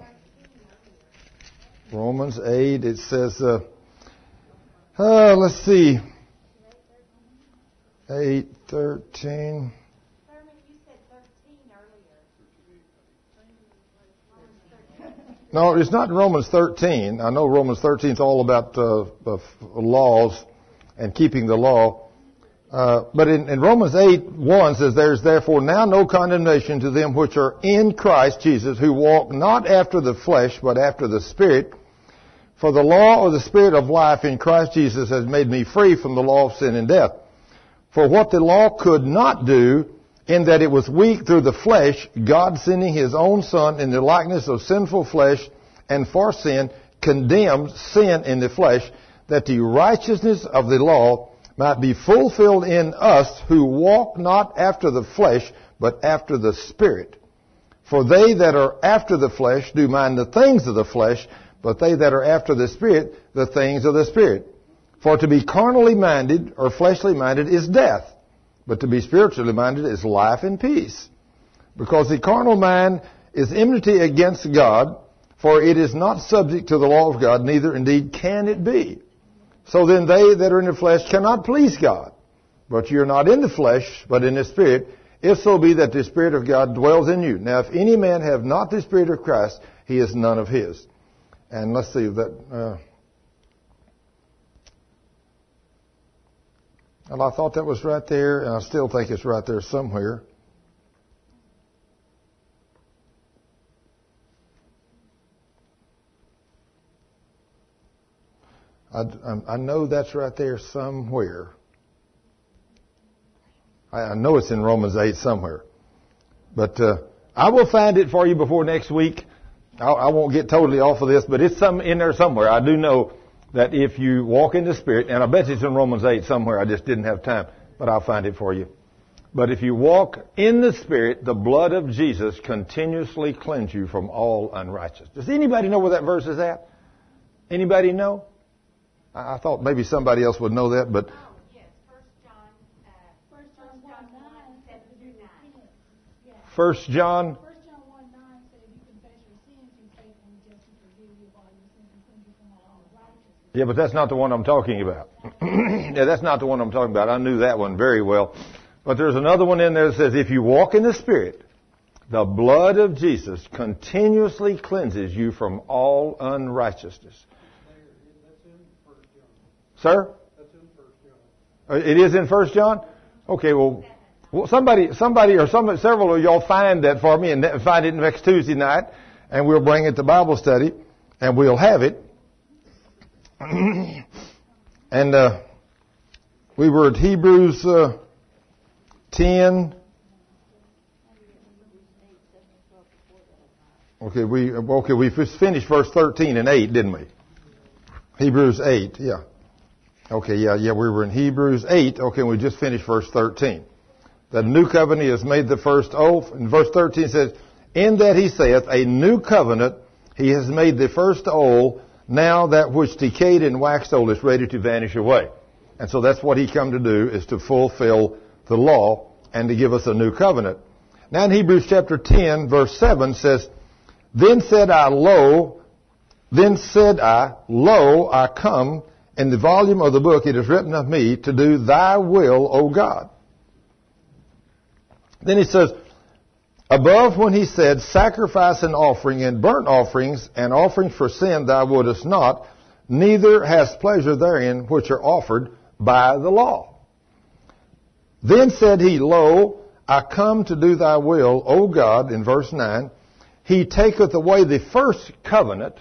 Romans 8, it says, uh, uh, let's see, 8, 13. No, it's not Romans 13. I know Romans 13 is all about uh, laws and keeping the law. Uh, but in, in, Romans 8, 1 says, There is therefore now no condemnation to them which are in Christ Jesus, who walk not after the flesh, but after the Spirit. For the law of the Spirit of life in Christ Jesus has made me free from the law of sin and death. For what the law could not do, in that it was weak through the flesh, God sending His own Son in the likeness of sinful flesh, and for sin, condemned sin in the flesh, that the righteousness of the law might be fulfilled in us who walk not after the flesh, but after the Spirit. For they that are after the flesh do mind the things of the flesh, but they that are after the Spirit, the things of the Spirit. For to be carnally minded or fleshly minded is death, but to be spiritually minded is life and peace. Because the carnal mind is enmity against God, for it is not subject to the law of God, neither indeed can it be. So then they that are in the flesh cannot please God. But you're not in the flesh, but in the Spirit, if so be that the Spirit of God dwells in you. Now if any man have not the Spirit of Christ, he is none of his. And let's see that, uh, and I thought that was right there, and I still think it's right there somewhere. I, I know that's right there somewhere. I know it's in Romans 8 somewhere. But uh, I will find it for you before next week. I, I won't get totally off of this, but it's some in there somewhere. I do know that if you walk in the Spirit, and I bet it's in Romans 8 somewhere, I just didn't have time, but I'll find it for you. But if you walk in the Spirit, the blood of Jesus continuously cleanse you from all unrighteousness. Does anybody know where that verse is at? Anybody know? I thought maybe somebody else would know that, but. First John, First John 1, 9. John. 1 9 says, If you confess your sins, he's faithful and just to forgive you of all your sins and cleanse you from all unrighteousness. Yeah, but that's not the one I'm talking about. [clears throat] yeah, that's not the one I'm talking about. I knew that one very well. But there's another one in there that says, if you walk in the Spirit, the blood of Jesus continuously cleanses you from all unrighteousness. Sir? Uh, it is in First John? Okay, well, well, somebody, somebody or some, several of y'all find that for me and find it next Tuesday night, and we'll bring it to Bible study, and we'll have it. [clears throat] and uh, we were at Hebrews uh, 10. Okay, we okay we finished verse 13 and 8, didn't we? Hebrews 8, yeah. Okay, yeah, yeah, we were in Hebrews 8. Okay, we just finished verse 13. The new covenant has made the first oath. And verse 13 says, In that he saith, a new covenant, he has made the first old, now that which decayed and waxed old is ready to vanish away. And so that's what he come to do, is to fulfill the law and to give us a new covenant. Now in Hebrews chapter 10, verse 7 says, Then said I, Lo, then said I, Lo, I come, in the volume of the book it is written of me to do thy will, O God. Then he says, above when he said, sacrifice and offering and burnt offerings and offerings for sin thou wouldest not, neither hast pleasure therein which are offered by the law. Then said he, Lo, I come to do thy will, O God, in verse 9. He taketh away the first covenant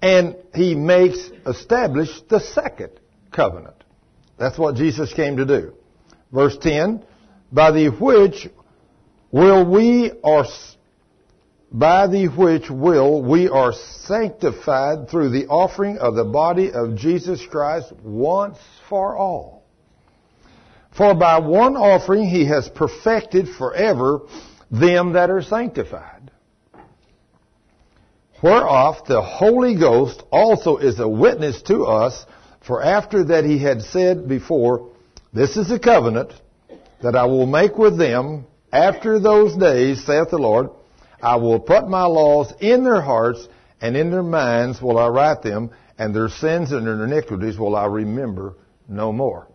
and he makes establish the second covenant. That's what Jesus came to do. Verse 10, by the which will we are by the which will we are sanctified through the offering of the body of Jesus Christ once for all. For by one offering he has perfected forever them that are sanctified whereof the Holy Ghost also is a witness to us, for after that he had said before, This is a covenant that I will make with them after those days, saith the Lord. I will put my laws in their hearts, and in their minds will I write them, and their sins and their iniquities will I remember no more.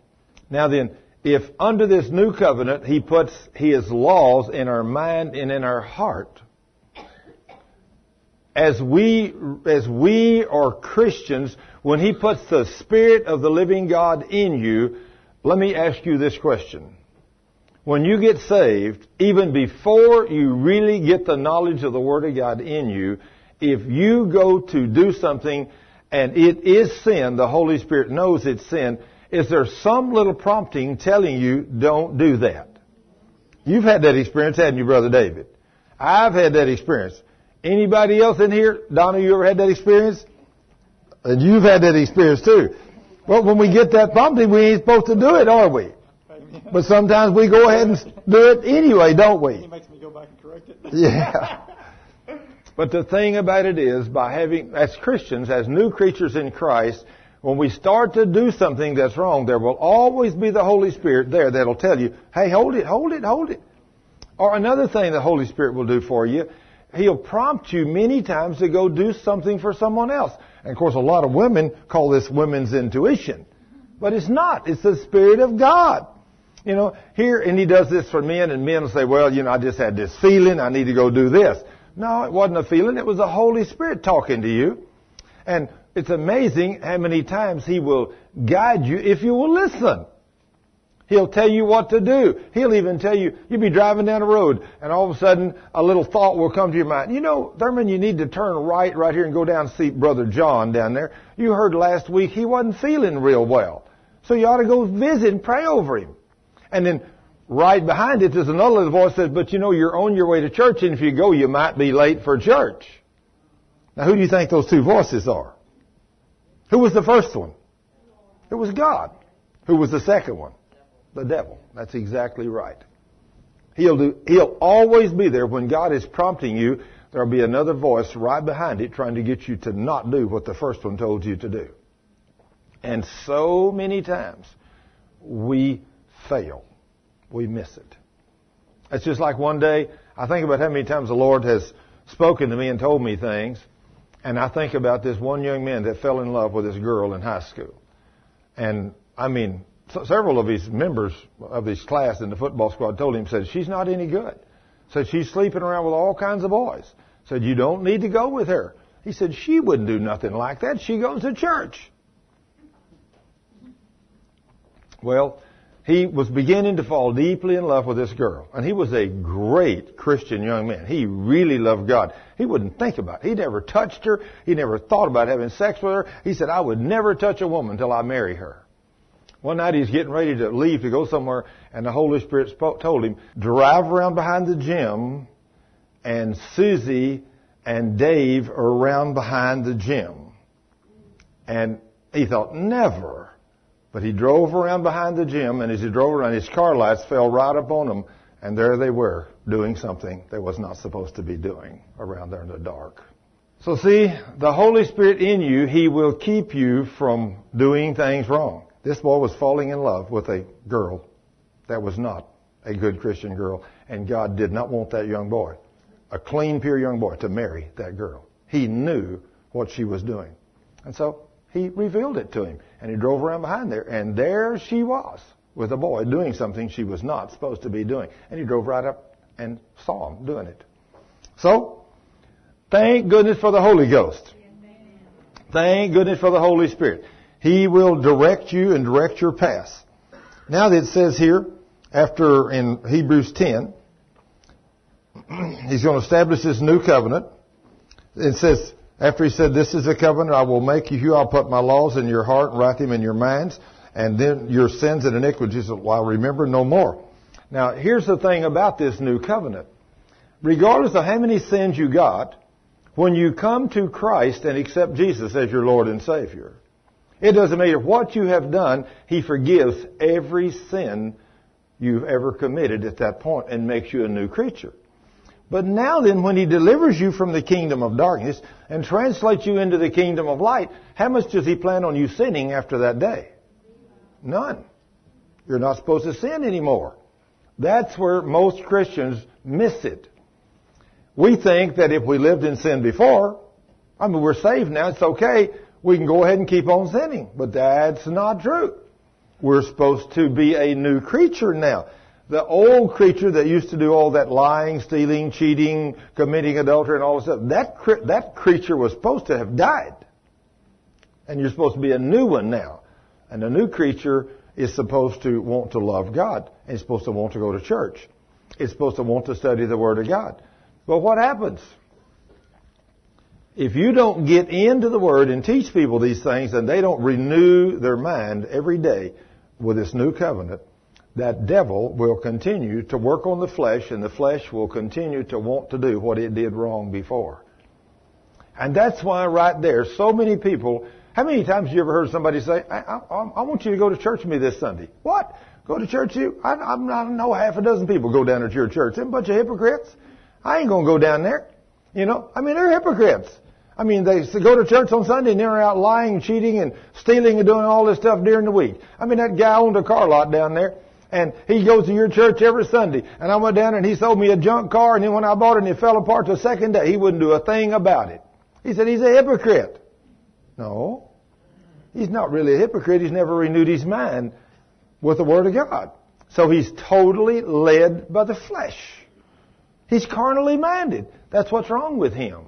Now then, if under this new covenant he puts his laws in our mind and in our heart, as we, as we are Christians, when He puts the Spirit of the living God in you, let me ask you this question. When you get saved, even before you really get the knowledge of the Word of God in you, if you go to do something and it is sin, the Holy Spirit knows it's sin, is there some little prompting telling you don't do that? You've had that experience, haven't you, Brother David? I've had that experience. Anybody else in here? Donna, you ever had that experience? And you've had that experience too. Well, when we get that prompting, we ain't supposed to do it, are we? But sometimes we go ahead and do it anyway, don't we? He makes me go back and correct it. [laughs] Yeah. But the thing about it is, by having, as Christians, as new creatures in Christ, when we start to do something that's wrong, there will always be the Holy Spirit there that'll tell you, hey, hold it, hold it, hold it. Or another thing the Holy Spirit will do for you, He'll prompt you many times to go do something for someone else. And of course, a lot of women call this women's intuition. But it's not. It's the Spirit of God. You know, here, and He does this for men, and men will say, well, you know, I just had this feeling, I need to go do this. No, it wasn't a feeling, it was the Holy Spirit talking to you. And it's amazing how many times He will guide you if you will listen. He'll tell you what to do. He'll even tell you, you'll be driving down the road and all of a sudden a little thought will come to your mind. You know, Thurman, you need to turn right right here and go down and see Brother John down there. You heard last week he wasn't feeling real well. So you ought to go visit and pray over him. And then right behind it there's another little voice that says, but you know, you're on your way to church and if you go you might be late for church. Now who do you think those two voices are? Who was the first one? It was God. Who was the second one? The devil. That's exactly right. He'll do, he'll always be there when God is prompting you. There'll be another voice right behind it trying to get you to not do what the first one told you to do. And so many times we fail. We miss it. It's just like one day, I think about how many times the Lord has spoken to me and told me things, and I think about this one young man that fell in love with this girl in high school. And I mean, several of his members of his class in the football squad told him, said, she's not any good. Said, she's sleeping around with all kinds of boys. Said, you don't need to go with her. He said, she wouldn't do nothing like that. She goes to church. Well, he was beginning to fall deeply in love with this girl. And he was a great Christian young man. He really loved God. He wouldn't think about it. He never touched her. He never thought about having sex with her. He said, I would never touch a woman until I marry her. One night he's getting ready to leave to go somewhere, and the Holy Spirit spoke, told him, drive around behind the gym, and Susie and Dave are around behind the gym. And he thought, never. But he drove around behind the gym, and as he drove around, his car lights fell right up on him, and there they were, doing something they was not supposed to be doing around there in the dark. So see, the Holy Spirit in you, He will keep you from doing things wrong. This boy was falling in love with a girl that was not a good Christian girl, and God did not want that young boy, a clean, pure young boy, to marry that girl. He knew what she was doing. And so he revealed it to him, and he drove around behind there, and there she was with a boy doing something she was not supposed to be doing. And he drove right up and saw him doing it. So, thank goodness for the Holy Ghost. Thank goodness for the Holy Spirit. He will direct you and direct your path. Now that it says here, after in Hebrews 10, [clears throat] he's going to establish this new covenant. It says, after he said, this is a covenant I will make you, I'll put my laws in your heart and write them in your minds, and then your sins and iniquities will I remember no more. Now, here's the thing about this new covenant. Regardless of how many sins you got, when you come to Christ and accept Jesus as your Lord and Savior, it doesn't matter what you have done, He forgives every sin you've ever committed at that point and makes you a new creature. But now then, when He delivers you from the kingdom of darkness and translates you into the kingdom of light, how much does He plan on you sinning after that day? None. You're not supposed to sin anymore. That's where most Christians miss it. We think that if we lived in sin before, I mean, we're saved now, it's okay we can go ahead and keep on sinning. But that's not true. We're supposed to be a new creature now. The old creature that used to do all that lying, stealing, cheating, committing adultery and all this stuff, that, that creature was supposed to have died. And you're supposed to be a new one now. And a new creature is supposed to want to love God. And it's supposed to want to go to church. It's supposed to want to study the Word of God. But what happens? If you don't get into the Word and teach people these things and they don't renew their mind every day with this new covenant, that devil will continue to work on the flesh and the flesh will continue to want to do what it did wrong before. And that's why right there, so many people, how many times have you ever heard somebody say, I, I, I want you to go to church with me this Sunday? What? Go to church you? I, I know half a dozen people go down to your church. They're a bunch of hypocrites. I ain't gonna go down there. You know, I mean, they're hypocrites. I mean, they go to church on Sunday and they're out lying, cheating, and stealing and doing all this stuff during the week. I mean, that guy owned a car lot down there and he goes to your church every Sunday. And I went down and he sold me a junk car, and then when I bought it and it fell apart the second day, he wouldn't do a thing about it. He said he's a hypocrite. No. He's not really a hypocrite. He's never renewed his mind with the Word of God. So he's totally led by the flesh. He's carnally minded. That's what's wrong with him.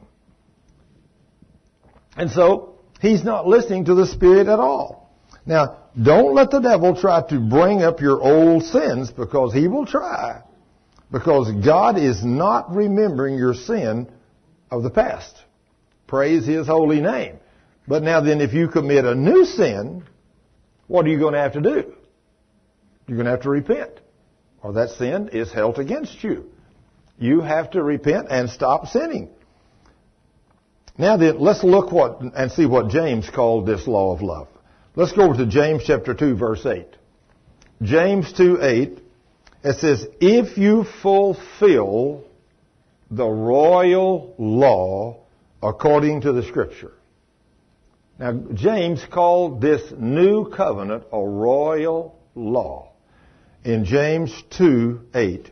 And so, he's not listening to the Spirit at all. Now, don't let the devil try to bring up your old sins because he will try. Because God is not remembering your sin of the past. Praise His holy name. But now then, if you commit a new sin, what are you going to have to do? You're going to have to repent. Or that sin is held against you. You have to repent and stop sinning. Now then, let's look what, and see what James called this law of love. Let's go over to James chapter 2 verse 8. James 2 8, it says, if you fulfill the royal law according to the scripture. Now, James called this new covenant a royal law in James 2 8.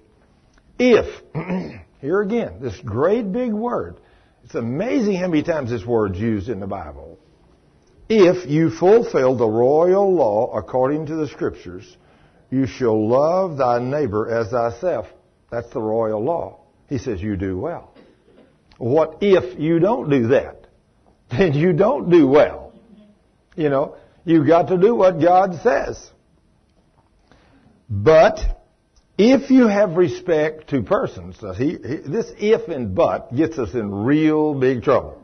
If, [clears throat] here again, this great big word, it's amazing how many times this word's used in the Bible if you fulfill the royal law according to the scriptures, you shall love thy neighbor as thyself. That's the royal law. He says you do well. What if you don't do that? Then you don't do well. You know, you've got to do what God says. But if you have respect to persons, he, he, this if and but gets us in real big trouble.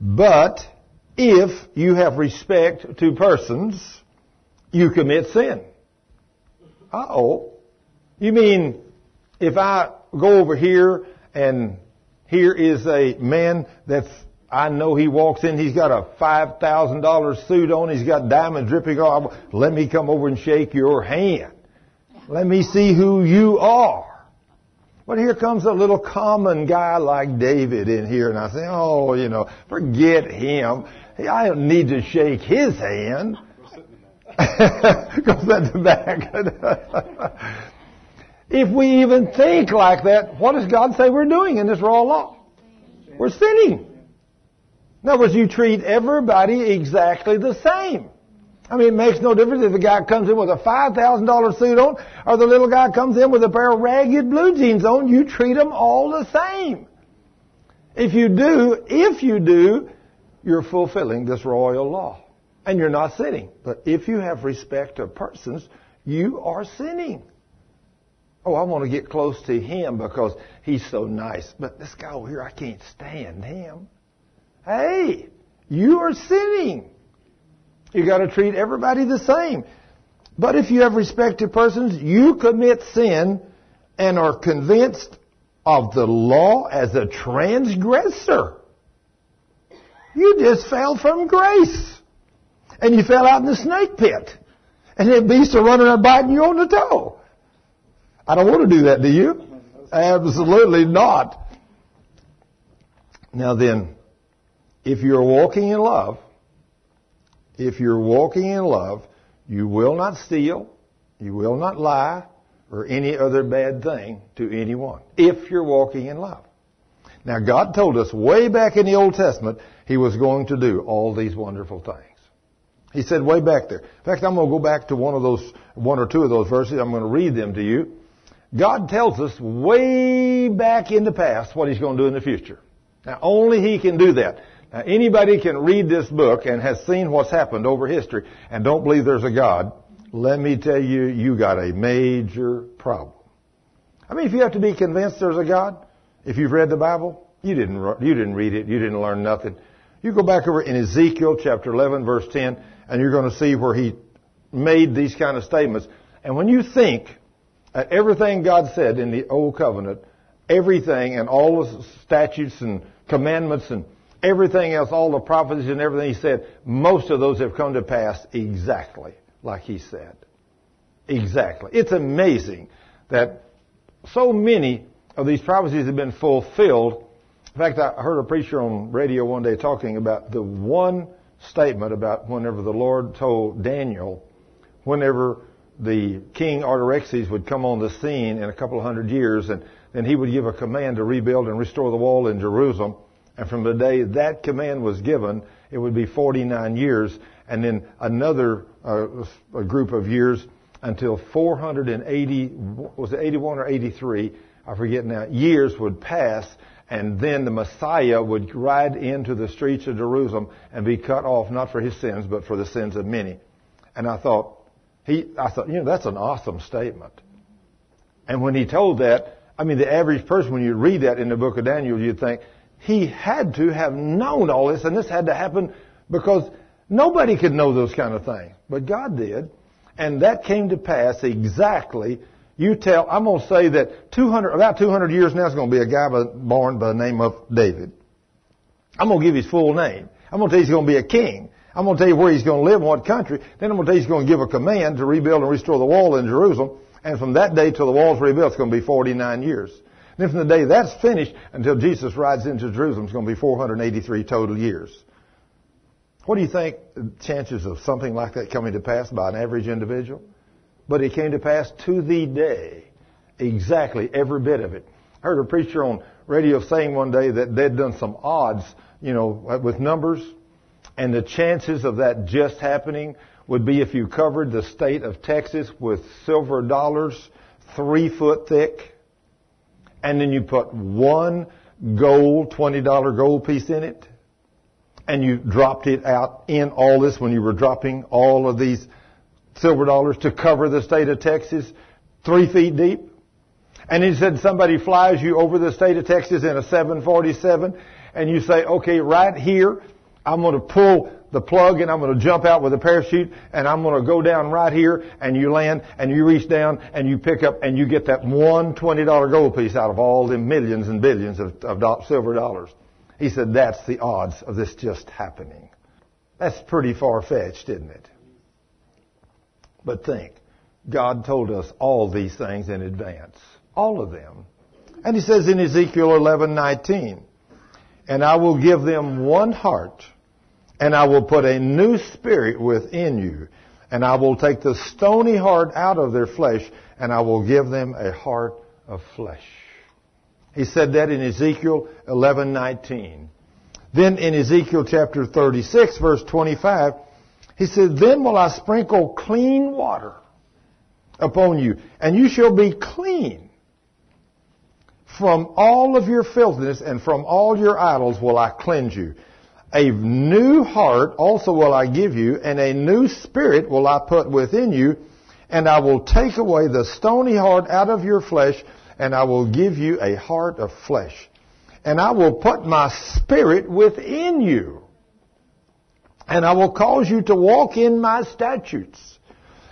But if you have respect to persons, you commit sin. Uh-oh. You mean if I go over here and here is a man that's I know he walks in, he's got a $5,000 suit on, he's got diamonds dripping off. Let me come over and shake your hand. Let me see who you are. But here comes a little common guy like David in here, and I say, oh, you know, forget him. I don't need to shake his hand. Go sit the back. [laughs] if we even think like that, what does God say we're doing in this raw law? We're sinning. In other words, you treat everybody exactly the same. I mean, it makes no difference if the guy comes in with a $5,000 suit on or the little guy comes in with a pair of ragged blue jeans on. You treat them all the same. If you do, if you do, you're fulfilling this royal law. And you're not sinning. But if you have respect of persons, you are sinning. Oh, I want to get close to him because he's so nice. But this guy over here, I can't stand him. Hey, you are sinning. You got to treat everybody the same. But if you have respect to persons, you commit sin and are convinced of the law as a transgressor. You just fell from grace. And you fell out in the snake pit. And that beast are running around biting you on the toe. I don't want to do that, do you? Absolutely not. Now then, if you're walking in love, if you're walking in love, you will not steal, you will not lie, or any other bad thing to anyone. If you're walking in love. Now God told us way back in the Old Testament He was going to do all these wonderful things. He said way back there. In fact, I'm going to go back to one of those, one or two of those verses. I'm going to read them to you. God tells us way back in the past what He's going to do in the future. Now, only He can do that. Now, anybody can read this book and has seen what's happened over history and don't believe there's a God. Let me tell you, you got a major problem. I mean, if you have to be convinced there's a God, if you've read the Bible, you didn't, you didn't read it, you didn't learn nothing. You go back over in Ezekiel chapter 11 verse 10 and you're going to see where he made these kind of statements. And when you think at everything God said in the Old Covenant, everything and all the statutes and commandments and everything else, all the prophecies and everything He said, most of those have come to pass exactly like He said. Exactly. It's amazing that so many of these prophecies have been fulfilled. In fact, I heard a preacher on radio one day talking about the one statement about whenever the Lord told Daniel, whenever the king Artaxerxes would come on the scene in a couple of hundred years, and then he would give a command to rebuild and restore the wall in Jerusalem. And from the day that command was given, it would be 49 years, and then another uh, group of years until 480, was it 81 or 83? I forget now, years would pass and then the Messiah would ride into the streets of Jerusalem and be cut off not for his sins, but for the sins of many. And I thought, he, I thought, you know, that's an awesome statement. And when he told that, I mean, the average person, when you read that in the book of Daniel, you'd think, he had to have known all this, and this had to happen because nobody could know those kind of things. But God did. And that came to pass exactly you tell, I'm going to say that 200, about 200 years now is going to be a guy born by the name of David. I'm going to give his full name. I'm going to tell you he's going to be a king. I'm going to tell you where he's going to live, in what country. Then I'm going to tell you he's going to give a command to rebuild and restore the wall in Jerusalem. And from that day till the wall's rebuilt, it's going to be 49 years. And then from the day that's finished until Jesus rides into Jerusalem, it's going to be 483 total years. What do you think the chances of something like that coming to pass by an average individual? But it came to pass to the day. Exactly, every bit of it. I heard a preacher on radio saying one day that they'd done some odds, you know, with numbers, and the chances of that just happening would be if you covered the state of Texas with silver dollars three foot thick, and then you put one gold, $20 gold piece in it, and you dropped it out in all this when you were dropping all of these silver dollars to cover the state of Texas three feet deep. And he said somebody flies you over the state of Texas in a 747 and you say, okay, right here, I'm going to pull the plug and I'm going to jump out with a parachute and I'm going to go down right here and you land and you reach down and you pick up and you get that one $20 gold piece out of all the millions and billions of, of silver dollars. He said that's the odds of this just happening. That's pretty far fetched, isn't it? But think, God told us all these things in advance. All of them. And he says in Ezekiel 11:19, "And I will give them one heart, and I will put a new spirit within you, and I will take the stony heart out of their flesh, and I will give them a heart of flesh." He said that in Ezekiel 11:19. Then in Ezekiel chapter 36 verse 25, he said, Then will I sprinkle clean water upon you, and you shall be clean. From all of your filthiness and from all your idols will I cleanse you. A new heart also will I give you, and a new spirit will I put within you, and I will take away the stony heart out of your flesh, and I will give you a heart of flesh. And I will put my spirit within you and I will cause you to walk in my statutes,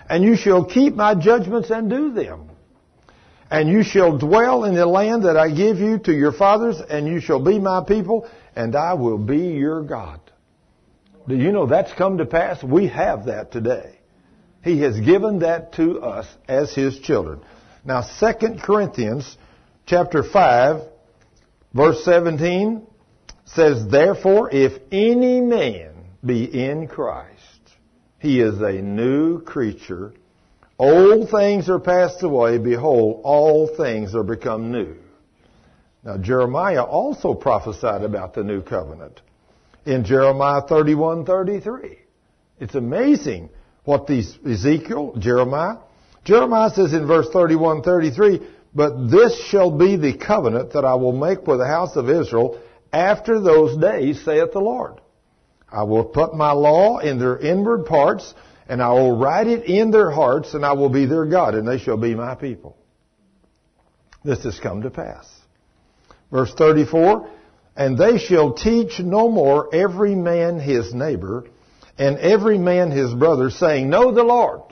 and you shall keep my judgments and do them. And you shall dwell in the land that I give you to your fathers, and you shall be my people, and I will be your God. Do you know that's come to pass? We have that today. He has given that to us as His children. Now, 2 Corinthians chapter 5, verse 17 says, Therefore, if any man be in Christ. He is a new creature. Old things are passed away. Behold, all things are become new. Now, Jeremiah also prophesied about the new covenant. In Jeremiah 31, 33, It's amazing what these Ezekiel, Jeremiah, Jeremiah says in verse 31, 33, but this shall be the covenant that I will make with the house of Israel after those days, saith the Lord. I will put my law in their inward parts, and I will write it in their hearts, and I will be their God, and they shall be my people. This has come to pass. Verse 34, and they shall teach no more every man his neighbor, and every man his brother, saying, Know the Lord.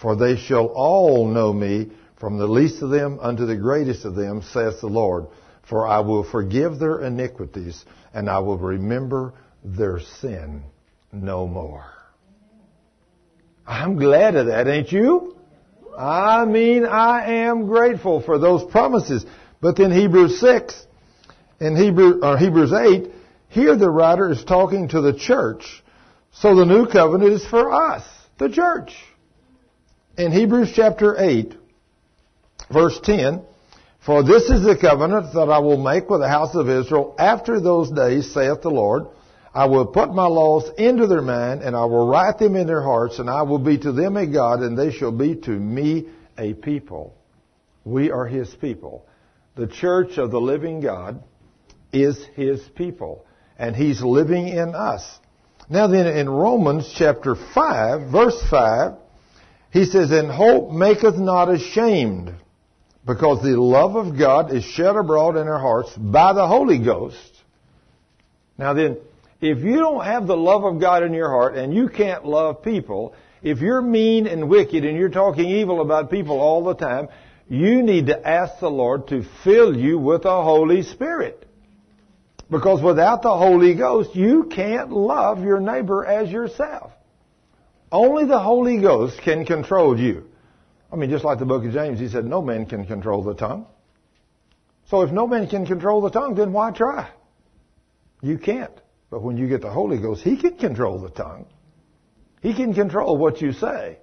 For they shall all know me, from the least of them unto the greatest of them, saith the Lord. For I will forgive their iniquities, and I will remember their sin no more. I'm glad of that, ain't you? I mean, I am grateful for those promises. But then Hebrews 6 and Hebrew, or Hebrews 8, here the writer is talking to the church. So the new covenant is for us, the church. In Hebrews chapter 8, verse 10, For this is the covenant that I will make with the house of Israel after those days, saith the Lord. I will put my laws into their mind, and I will write them in their hearts, and I will be to them a God, and they shall be to me a people. We are His people. The church of the living God is His people, and He's living in us. Now then, in Romans chapter 5, verse 5, he says, And hope maketh not ashamed, because the love of God is shed abroad in our hearts by the Holy Ghost. Now then, if you don't have the love of God in your heart and you can't love people, if you're mean and wicked and you're talking evil about people all the time, you need to ask the Lord to fill you with the Holy Spirit. Because without the Holy Ghost, you can't love your neighbor as yourself. Only the Holy Ghost can control you. I mean, just like the book of James, he said, no man can control the tongue. So if no man can control the tongue, then why try? You can't. But when you get the Holy Ghost, He can control the tongue. He can control what you say.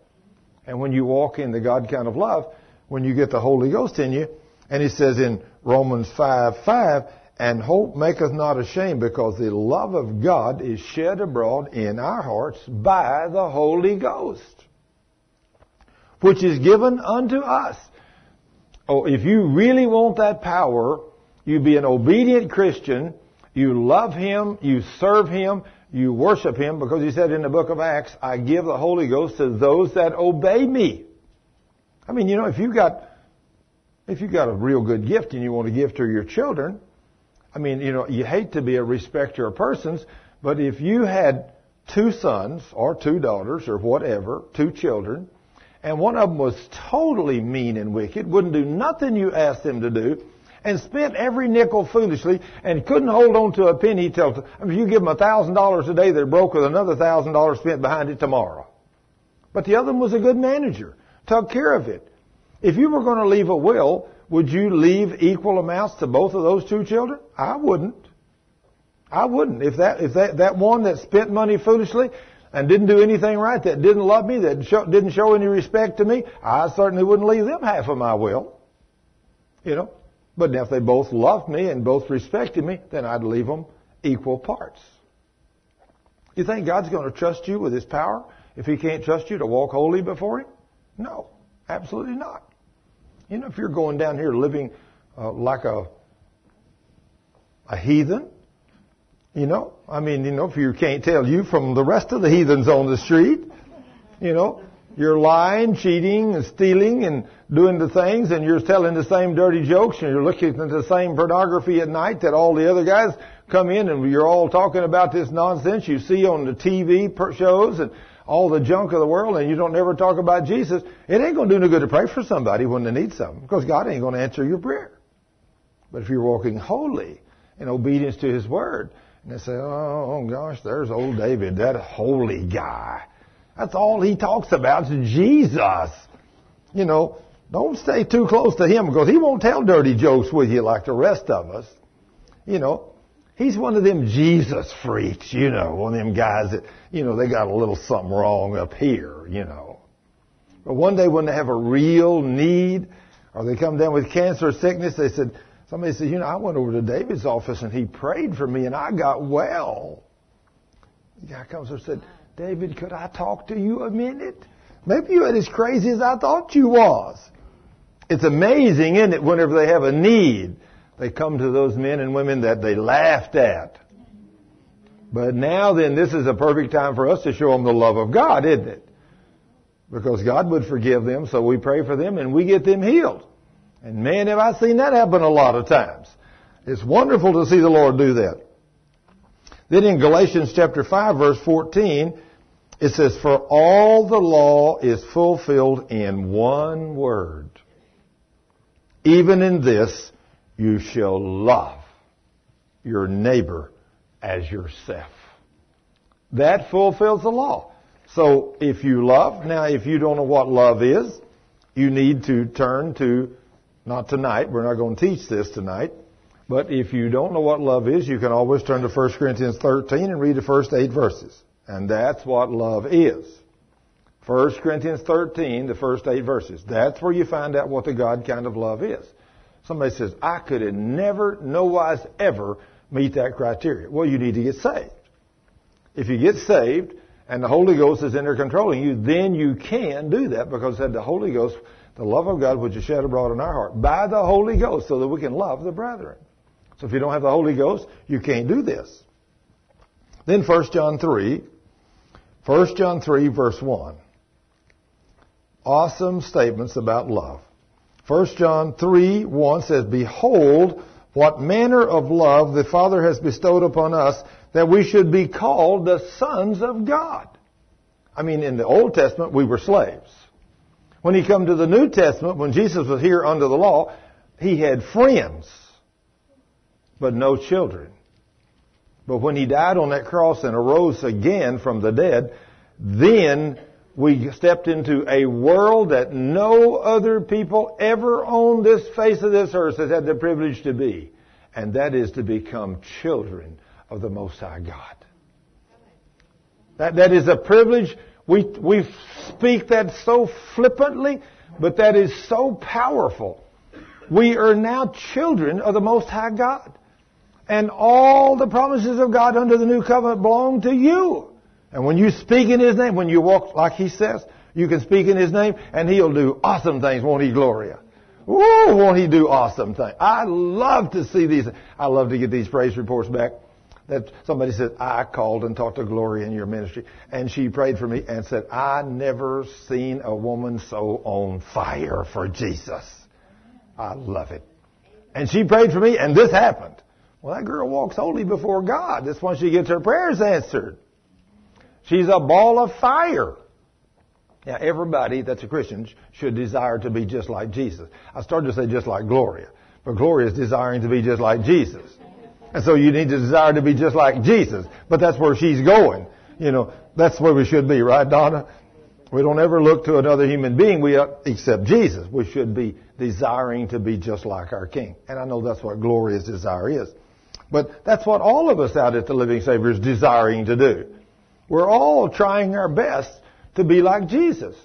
And when you walk in the God kind of love, when you get the Holy Ghost in you, and He says in Romans 5, 5, and hope maketh not ashamed because the love of God is shed abroad in our hearts by the Holy Ghost, which is given unto us. Oh, if you really want that power, you be an obedient Christian you love Him, you serve Him, you worship Him, because He said in the book of Acts, I give the Holy Ghost to those that obey me. I mean, you know, if you got, if you got a real good gift and you want to give to your children, I mean, you know, you hate to be a respecter of persons, but if you had two sons or two daughters or whatever, two children, and one of them was totally mean and wicked, wouldn't do nothing you asked them to do, and spent every nickel foolishly and couldn't hold on to a penny till, I mean, you give them a thousand dollars a day, they're broke with another thousand dollars spent behind it tomorrow. But the other one was a good manager, took care of it. If you were going to leave a will, would you leave equal amounts to both of those two children? I wouldn't. I wouldn't. If that, if that, that one that spent money foolishly and didn't do anything right, that didn't love me, that show, didn't show any respect to me, I certainly wouldn't leave them half of my will. You know, but if they both loved me and both respected me, then I'd leave them equal parts. You think God's going to trust you with His power if He can't trust you to walk holy before Him? No, absolutely not. You know, if you're going down here living uh, like a a heathen, you know, I mean, you know, if you can't tell you from the rest of the heathens on the street, you know, you're lying, cheating, and stealing, and doing the things, and you're telling the same dirty jokes, and you're looking at the same pornography at night that all the other guys come in, and you're all talking about this nonsense you see on the TV shows and all the junk of the world, and you don't ever talk about Jesus. It ain't going to do no good to pray for somebody when they need something, because God ain't going to answer your prayer. But if you're walking holy in obedience to His Word, and they say, oh gosh, there's old David, that holy guy. That's all he talks about is Jesus. You know, don't stay too close to him because he won't tell dirty jokes with you like the rest of us. You know, he's one of them Jesus freaks, you know, one of them guys that, you know, they got a little something wrong up here, you know. But one day when they have a real need or they come down with cancer or sickness, they said, somebody said, you know, I went over to David's office and he prayed for me and I got well. The guy comes and said, David, could I talk to you a minute? Maybe you ain't as crazy as I thought you was. It's amazing, isn't it, whenever they have a need, they come to those men and women that they laughed at. But now then, this is a perfect time for us to show them the love of God, isn't it? Because God would forgive them, so we pray for them and we get them healed. And man, have I seen that happen a lot of times. It's wonderful to see the Lord do that. Then in Galatians chapter 5 verse 14, it says, For all the law is fulfilled in one word. Even in this, you shall love your neighbor as yourself. That fulfills the law. So if you love, now if you don't know what love is, you need to turn to, not tonight, we're not going to teach this tonight, but if you don't know what love is, you can always turn to 1 Corinthians 13 and read the first eight verses. And that's what love is. 1 Corinthians 13, the first eight verses. That's where you find out what the God kind of love is. Somebody says, I could have never, no wise ever meet that criteria. Well, you need to get saved. If you get saved and the Holy Ghost is in there controlling you, then you can do that because the Holy Ghost, the love of God which is shed abroad in our heart by the Holy Ghost so that we can love the brethren. So if you don't have the Holy Ghost, you can't do this. Then 1 John 3, 1 John 3 verse 1. Awesome statements about love. 1 John 3, 1 says, Behold, what manner of love the Father has bestowed upon us that we should be called the sons of God. I mean, in the Old Testament, we were slaves. When he come to the New Testament, when Jesus was here under the law, he had friends, but no children. But when he died on that cross and arose again from the dead, then we stepped into a world that no other people ever on this face of this earth has had the privilege to be. And that is to become children of the Most High God. That, that is a privilege. We, we speak that so flippantly, but that is so powerful. We are now children of the Most High God. And all the promises of God under the new covenant belong to you. And when you speak in His name, when you walk like He says, you can speak in His name and He'll do awesome things, won't He, Gloria? Ooh, won't He do awesome things? I love to see these. I love to get these praise reports back. That somebody said, I called and talked to Gloria in your ministry, and she prayed for me and said, I never seen a woman so on fire for Jesus. I love it. And she prayed for me, and this happened. Well, that girl walks holy before God. That's when she gets her prayers answered. She's a ball of fire. Now, everybody that's a Christian should desire to be just like Jesus. I started to say just like Gloria, but Gloria is desiring to be just like Jesus. And so you need to desire to be just like Jesus. But that's where she's going. You know, that's where we should be, right, Donna? We don't ever look to another human being we uh, except Jesus. We should be desiring to be just like our King. And I know that's what Gloria's desire is. But that's what all of us out at the Living Savior is desiring to do. We're all trying our best to be like Jesus.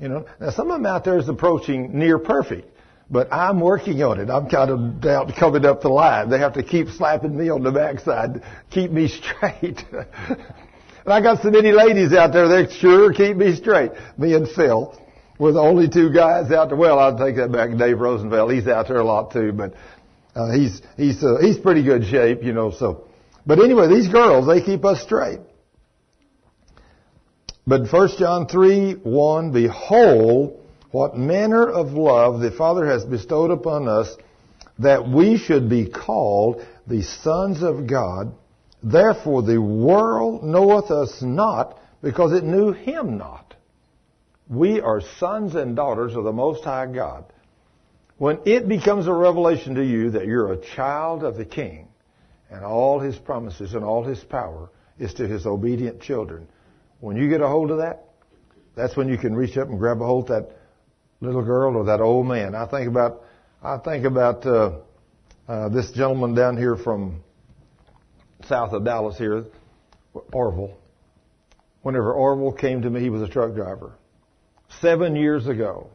You know, now some of them out there is approaching near perfect, but I'm working on it. I'm kind of down, coming up the line. They have to keep slapping me on the backside, keep me [laughs] straight. and I got so many ladies out there that sure keep me straight. Me and Phil. We're the only two guys out there. Well, I'll take that back. Dave Rosenfeld, he's out there a lot too, but uh, he's he's uh, he's pretty good shape, you know. So, but anyway, these girls they keep us straight. But 1 John 3, 1, Behold, what manner of love the Father has bestowed upon us that we should be called the sons of God. Therefore the world knoweth us not because it knew him not. We are sons and daughters of the Most High God. When it becomes a revelation to you that you're a child of the King and all his promises and all his power is to his obedient children, when you get a hold of that, that's when you can reach up and grab a hold of that little girl or that old man. I think about, I think about uh, uh, this gentleman down here from south of Dallas here, Orville. Whenever Orville came to me, he was a truck driver. Seven years ago.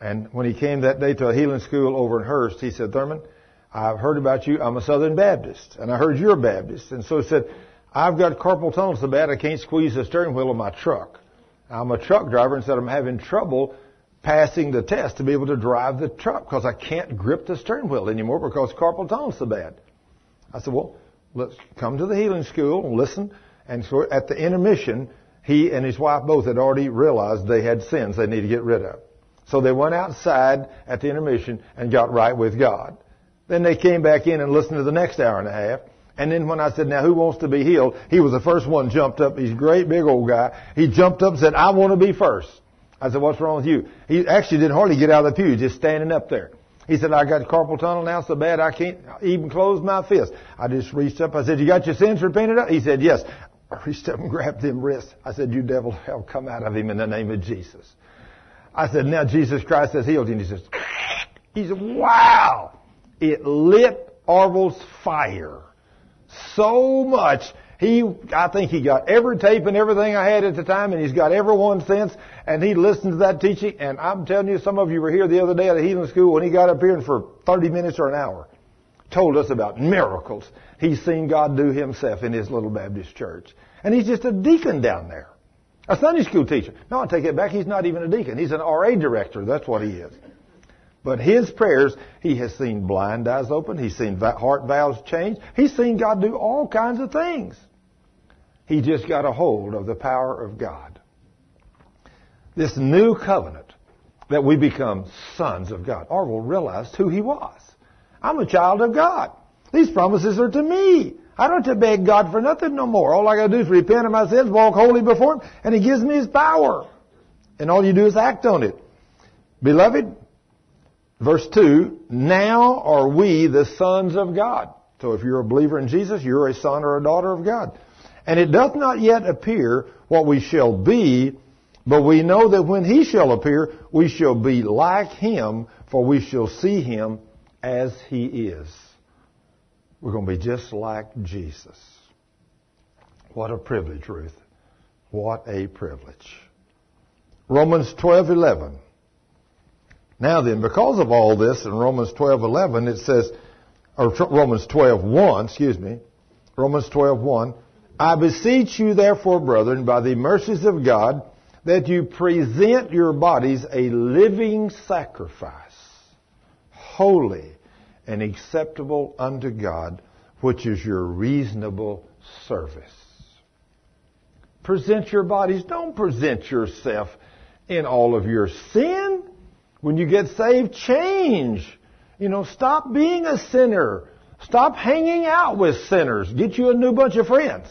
And when he came that day to a healing school over in Hurst, he said, Thurman, I've heard about you. I'm a Southern Baptist. And I heard you're a Baptist. And so he said, I've got carpal tunnel so bad I can't squeeze the steering wheel of my truck. I'm a truck driver and said I'm having trouble passing the test to be able to drive the truck because I can't grip the steering wheel anymore because carpal tunnel so bad. I said, well, let's come to the healing school and listen. And so at the intermission, he and his wife both had already realized they had sins they need to get rid of. So they went outside at the intermission and got right with God. Then they came back in and listened to the next hour and a half. And then when I said, now who wants to be healed? He was the first one jumped up. He's a great big old guy. He jumped up and said, I want to be first. I said, what's wrong with you? He actually didn't hardly get out of the pew, just standing up there. He said, I got carpal tunnel now so bad I can't even close my fist. I just reached up. I said, you got your sins repented of? He said, yes. I reached up and [laughs] grabbed him wrist. I said, you devil, hell, come out of him in the name of Jesus. I said, now Jesus Christ has healed you. And he says, [laughs] he said, wow. It lit Orville's fire so much. He, I think he got every tape and everything I had at the time, and he's got every one since. And he listened to that teaching. And I'm telling you, some of you were here the other day at a healing school when he got up here and for 30 minutes or an hour told us about miracles he's seen God do himself in his little Baptist church. And he's just a deacon down there. A Sunday school teacher. No, I take it back. He's not even a deacon. He's an RA director. That's what he is. But his prayers, he has seen blind eyes open. He's seen heart valves change. He's seen God do all kinds of things. He just got a hold of the power of God. This new covenant that we become sons of God. Orville realized who he was. I'm a child of God. These promises are to me. I don't have to beg God for nothing no more. All I gotta do is repent of my sins, walk holy before Him, and He gives me His power. And all you do is act on it. Beloved, verse 2, now are we the sons of God. So if you're a believer in Jesus, you're a son or a daughter of God. And it doth not yet appear what we shall be, but we know that when He shall appear, we shall be like Him, for we shall see Him as He is. We're going to be just like Jesus. What a privilege, Ruth. What a privilege. Romans 12:11. Now then, because of all this in Romans 12:11 it says or Romans 12:1, excuse me. Romans 12:1, I beseech you therefore, brethren, by the mercies of God, that you present your bodies a living sacrifice, holy and acceptable unto God, which is your reasonable service. Present your bodies. Don't present yourself in all of your sin. When you get saved, change. You know, stop being a sinner. Stop hanging out with sinners. Get you a new bunch of friends.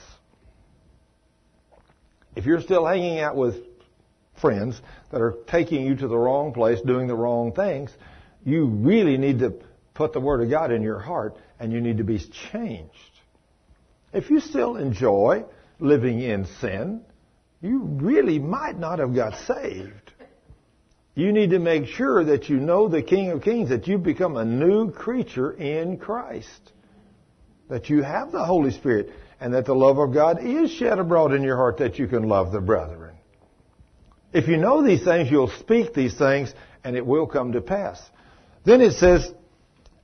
If you're still hanging out with friends that are taking you to the wrong place, doing the wrong things, you really need to put the Word of God in your heart and you need to be changed. If you still enjoy living in sin, you really might not have got saved. You need to make sure that you know the King of Kings, that you've become a new creature in Christ. That you have the Holy Spirit and that the love of God is shed abroad in your heart that you can love the brethren. If you know these things, you'll speak these things and it will come to pass. Then it says,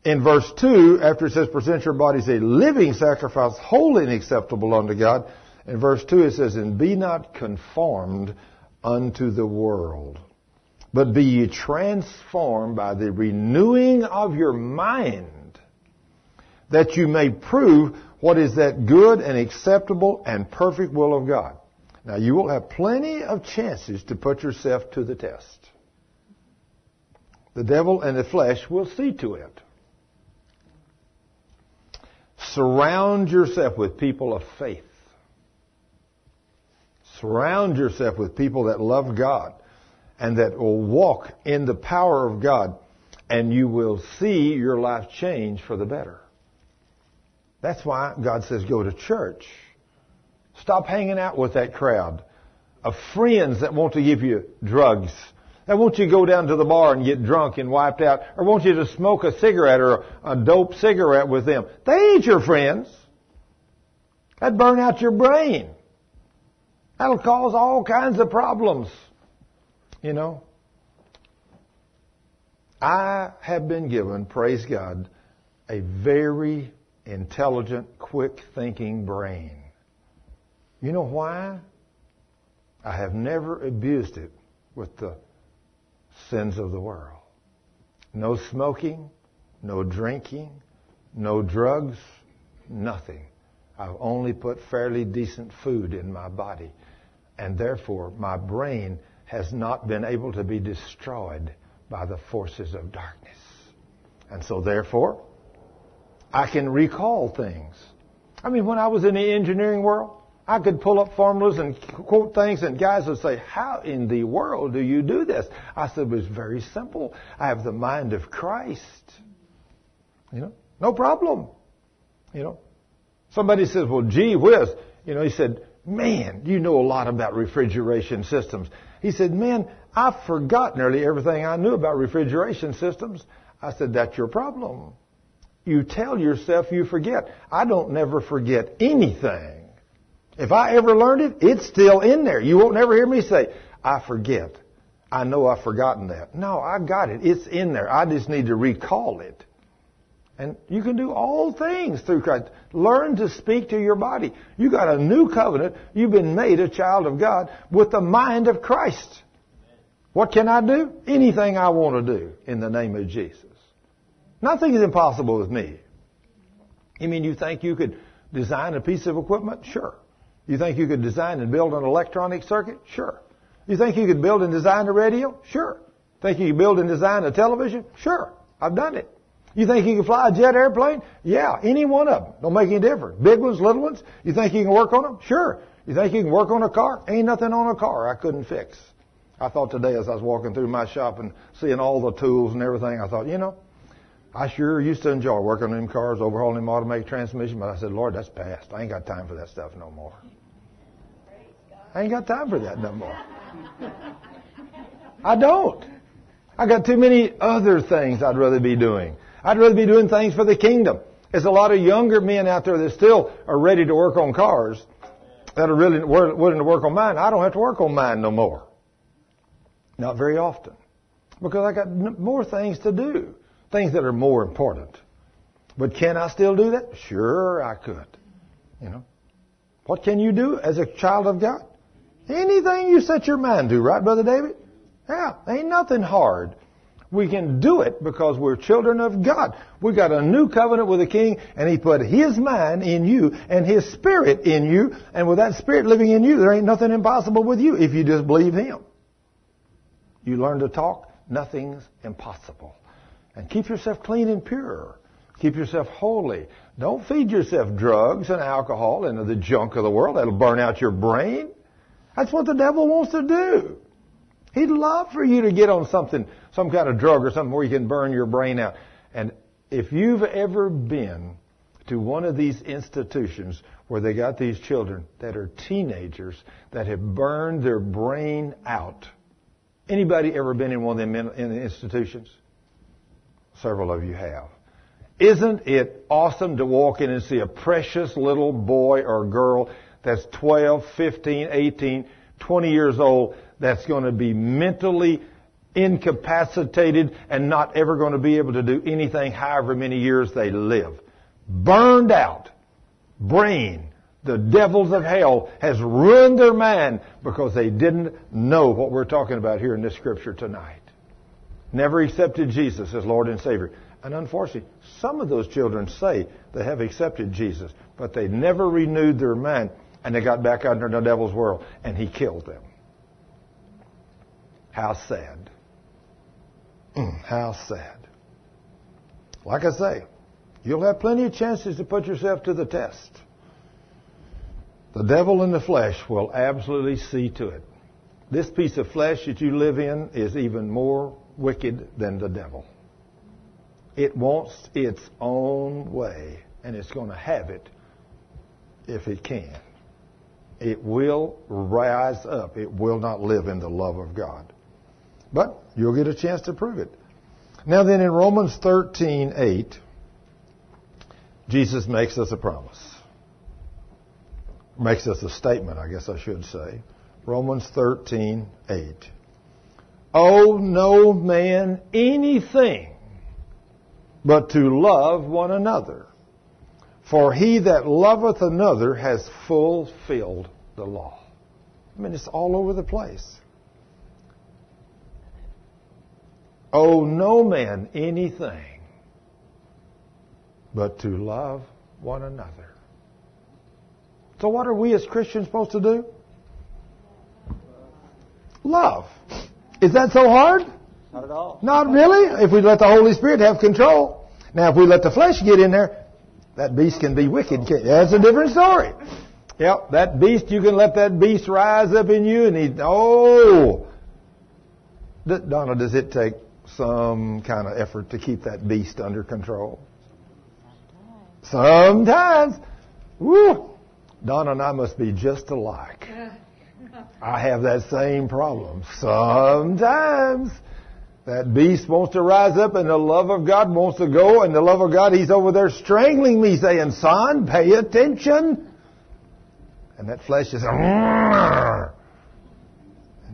in verse 2, after it says, present your bodies a living sacrifice, holy and acceptable unto God, in verse 2 it says, and be not conformed unto the world, but be ye transformed by the renewing of your mind, that you may prove what is that good and acceptable and perfect will of God. Now you will have plenty of chances to put yourself to the test. The devil and the flesh will see to it. Surround yourself with people of faith. Surround yourself with people that love God and that will walk in the power of God, and you will see your life change for the better. That's why God says go to church. Stop hanging out with that crowd of friends that want to give you drugs they want you to go down to the bar and get drunk and wiped out, or want you to smoke a cigarette or a dope cigarette with them. They ain't your friends. That'd burn out your brain. That'll cause all kinds of problems. You know? I have been given, praise God, a very intelligent, quick thinking brain. You know why? I have never abused it with the sins of the world. No smoking, no drinking, no drugs, nothing. I've only put fairly decent food in my body. And therefore, my brain has not been able to be destroyed by the forces of darkness. And so, therefore, I can recall things. I mean, when I was in the engineering world, I could pull up formulas and quote things, and guys would say, How in the world do you do this? I said, It was very simple. I have the mind of Christ. You know, no problem. You know, somebody says, Well, gee whiz. You know, he said, Man, you know a lot about refrigeration systems. He said, Man, I've forgotten nearly everything I knew about refrigeration systems. I said, That's your problem. You tell yourself you forget. I don't never forget anything. If I ever learned it, it's still in there. You won't never hear me say, I forget. I know I've forgotten that. No, I got it. It's in there. I just need to recall it. And you can do all things through Christ. Learn to speak to your body. You got a new covenant. You've been made a child of God with the mind of Christ. What can I do? Anything I want to do in the name of Jesus. Nothing is impossible with me. You mean you think you could design a piece of equipment? Sure. You think you could design and build an electronic circuit? Sure. You think you could build and design a radio? Sure. Think you could build and design a television? Sure. I've done it. You think you can fly a jet airplane? Yeah, any one of them. Don't make any difference. Big ones, little ones. You think you can work on them? Sure. You think you can work on a car? Ain't nothing on a car I couldn't fix. I thought today as I was walking through my shop and seeing all the tools and everything, I thought, you know, I sure used to enjoy working on them cars, overhauling them automatic transmission, but I said, Lord, that's past. I ain't got time for that stuff no more. I ain't got time for that no more. I don't. I got too many other things I'd rather be doing. I'd rather be doing things for the kingdom. There's a lot of younger men out there that still are ready to work on cars that are really willing to work on mine. I don't have to work on mine no more. Not very often. Because I got more things to do. Things that are more important. But can I still do that? Sure, I could. You know. What can you do as a child of God? Anything you set your mind to, right, Brother David? Yeah, ain't nothing hard. We can do it because we're children of God. We got a new covenant with the King, and He put His mind in you and His Spirit in you, and with that Spirit living in you, there ain't nothing impossible with you if you just believe Him. You learn to talk, nothing's impossible. And keep yourself clean and pure. Keep yourself holy. Don't feed yourself drugs and alcohol and the junk of the world. That'll burn out your brain. That's what the devil wants to do. He'd love for you to get on something, some kind of drug or something where you can burn your brain out. And if you've ever been to one of these institutions where they got these children that are teenagers that have burned their brain out, anybody ever been in one of them in the institutions? Several of you have. Isn't it awesome to walk in and see a precious little boy or girl that's 12, 15, 18, 20 years old that's going to be mentally incapacitated and not ever going to be able to do anything however many years they live. Burned out. Brain. The devils of hell has ruined their mind because they didn't know what we're talking about here in this scripture tonight. Never accepted Jesus as Lord and Savior. And unfortunately, some of those children say they have accepted Jesus, but they never renewed their mind and they got back under the devil's world, and he killed them. How sad. Mm, how sad. Like I say, you'll have plenty of chances to put yourself to the test. The devil in the flesh will absolutely see to it. This piece of flesh that you live in is even more wicked than the devil. It wants its own way, and it's going to have it if it can it will rise up. It will not live in the love of God. But you'll get a chance to prove it. Now then in Romans 13, 8, Jesus makes us a promise. Makes us a statement, I guess I should say. Romans 13, 8. Owe no man anything but to love one another. For he that loveth another has fulfilled the law. I mean, it's all over the place. Owe no man anything but to love one another. So, what are we as Christians supposed to do? Love. Is that so hard? Not at all. Not really. If we let the Holy Spirit have control. Now, if we let the flesh get in there, that beast can be wicked. That's a different story. Yep, that beast, you can let that beast rise up in you and he, oh. Donna, does it take some kind of effort to keep that beast under control? Sometimes. Woo. Donna and I must be just alike. I have that same problem. Sometimes that beast wants to rise up and the love of God wants to go and the love of God, he's over there strangling me saying, son, pay attention. And that flesh is, and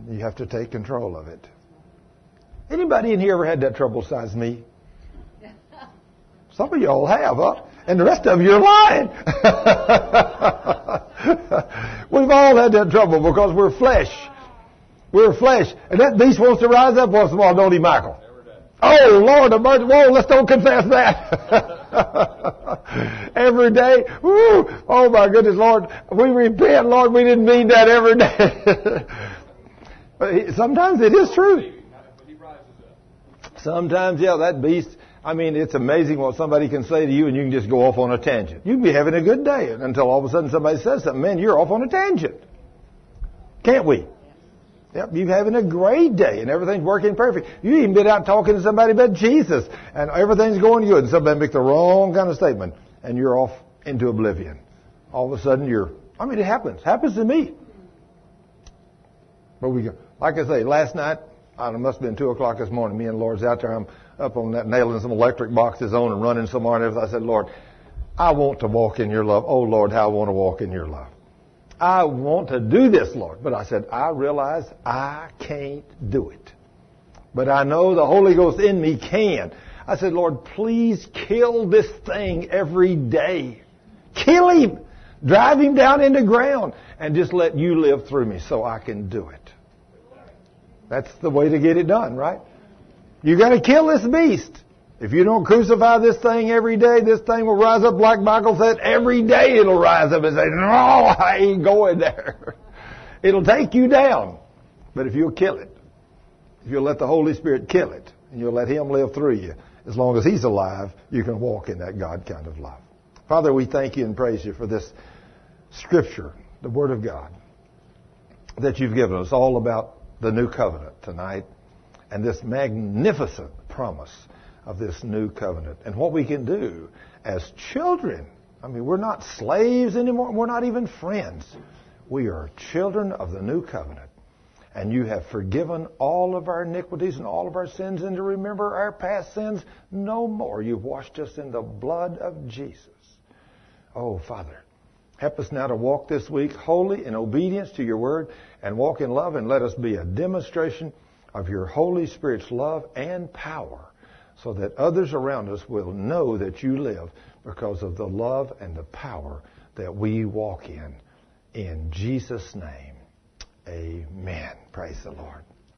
you have to take control of it. Anybody in here ever had that trouble besides me? Some of y'all have, huh? And the rest of you are lying. [laughs] We've all had that trouble because we're flesh. We're flesh. And that beast wants to rise up once in a while, don't he, Michael? Oh, Lord, emerge. Whoa, let's don't confess that. [laughs] every day. Woo, oh, my goodness, Lord. We repent, Lord. We didn't mean that every day. [laughs] Sometimes it is true. Sometimes, yeah, that beast, I mean, it's amazing what somebody can say to you and you can just go off on a tangent. You can be having a good day until all of a sudden somebody says something. Man, you're off on a tangent. Can't we? Yep, you're having a great day and everything's working perfect. You even been out talking to somebody about Jesus and everything's going good and somebody makes the wrong kind of statement and you're off into oblivion. All of a sudden you're, I mean, it happens. happens to me. But we go, like I say, last night, I must have been 2 o'clock this morning. Me and the Lord's out there. I'm up on that nailing some electric boxes on and running somewhere and everything. I said, Lord, I want to walk in your love. Oh, Lord, how I want to walk in your love. I want to do this, Lord. But I said, I realize I can't do it. But I know the Holy Ghost in me can. I said, Lord, please kill this thing every day. Kill him. Drive him down into the ground and just let you live through me so I can do it. That's the way to get it done, right? You gotta kill this beast. If you don't crucify this thing every day, this thing will rise up like Michael said. Every day it'll rise up and say, no, [laughs] I ain't going there. [laughs] It'll take you down. But if you'll kill it, if you'll let the Holy Spirit kill it, and you'll let Him live through you, as long as He's alive, you can walk in that God kind of love. Father, we thank you and praise you for this scripture, the Word of God, that you've given us all about the new covenant tonight and this magnificent promise of this new covenant and what we can do as children. I mean, we're not slaves anymore. We're not even friends. We are children of the new covenant. And you have forgiven all of our iniquities and all of our sins, and to remember our past sins no more. You've washed us in the blood of Jesus. Oh, Father, help us now to walk this week holy in obedience to your word and walk in love, and let us be a demonstration of your Holy Spirit's love and power so that others around us will know that you live because of the love and the power that we walk in. In Jesus' name, amen. Praise the Lord.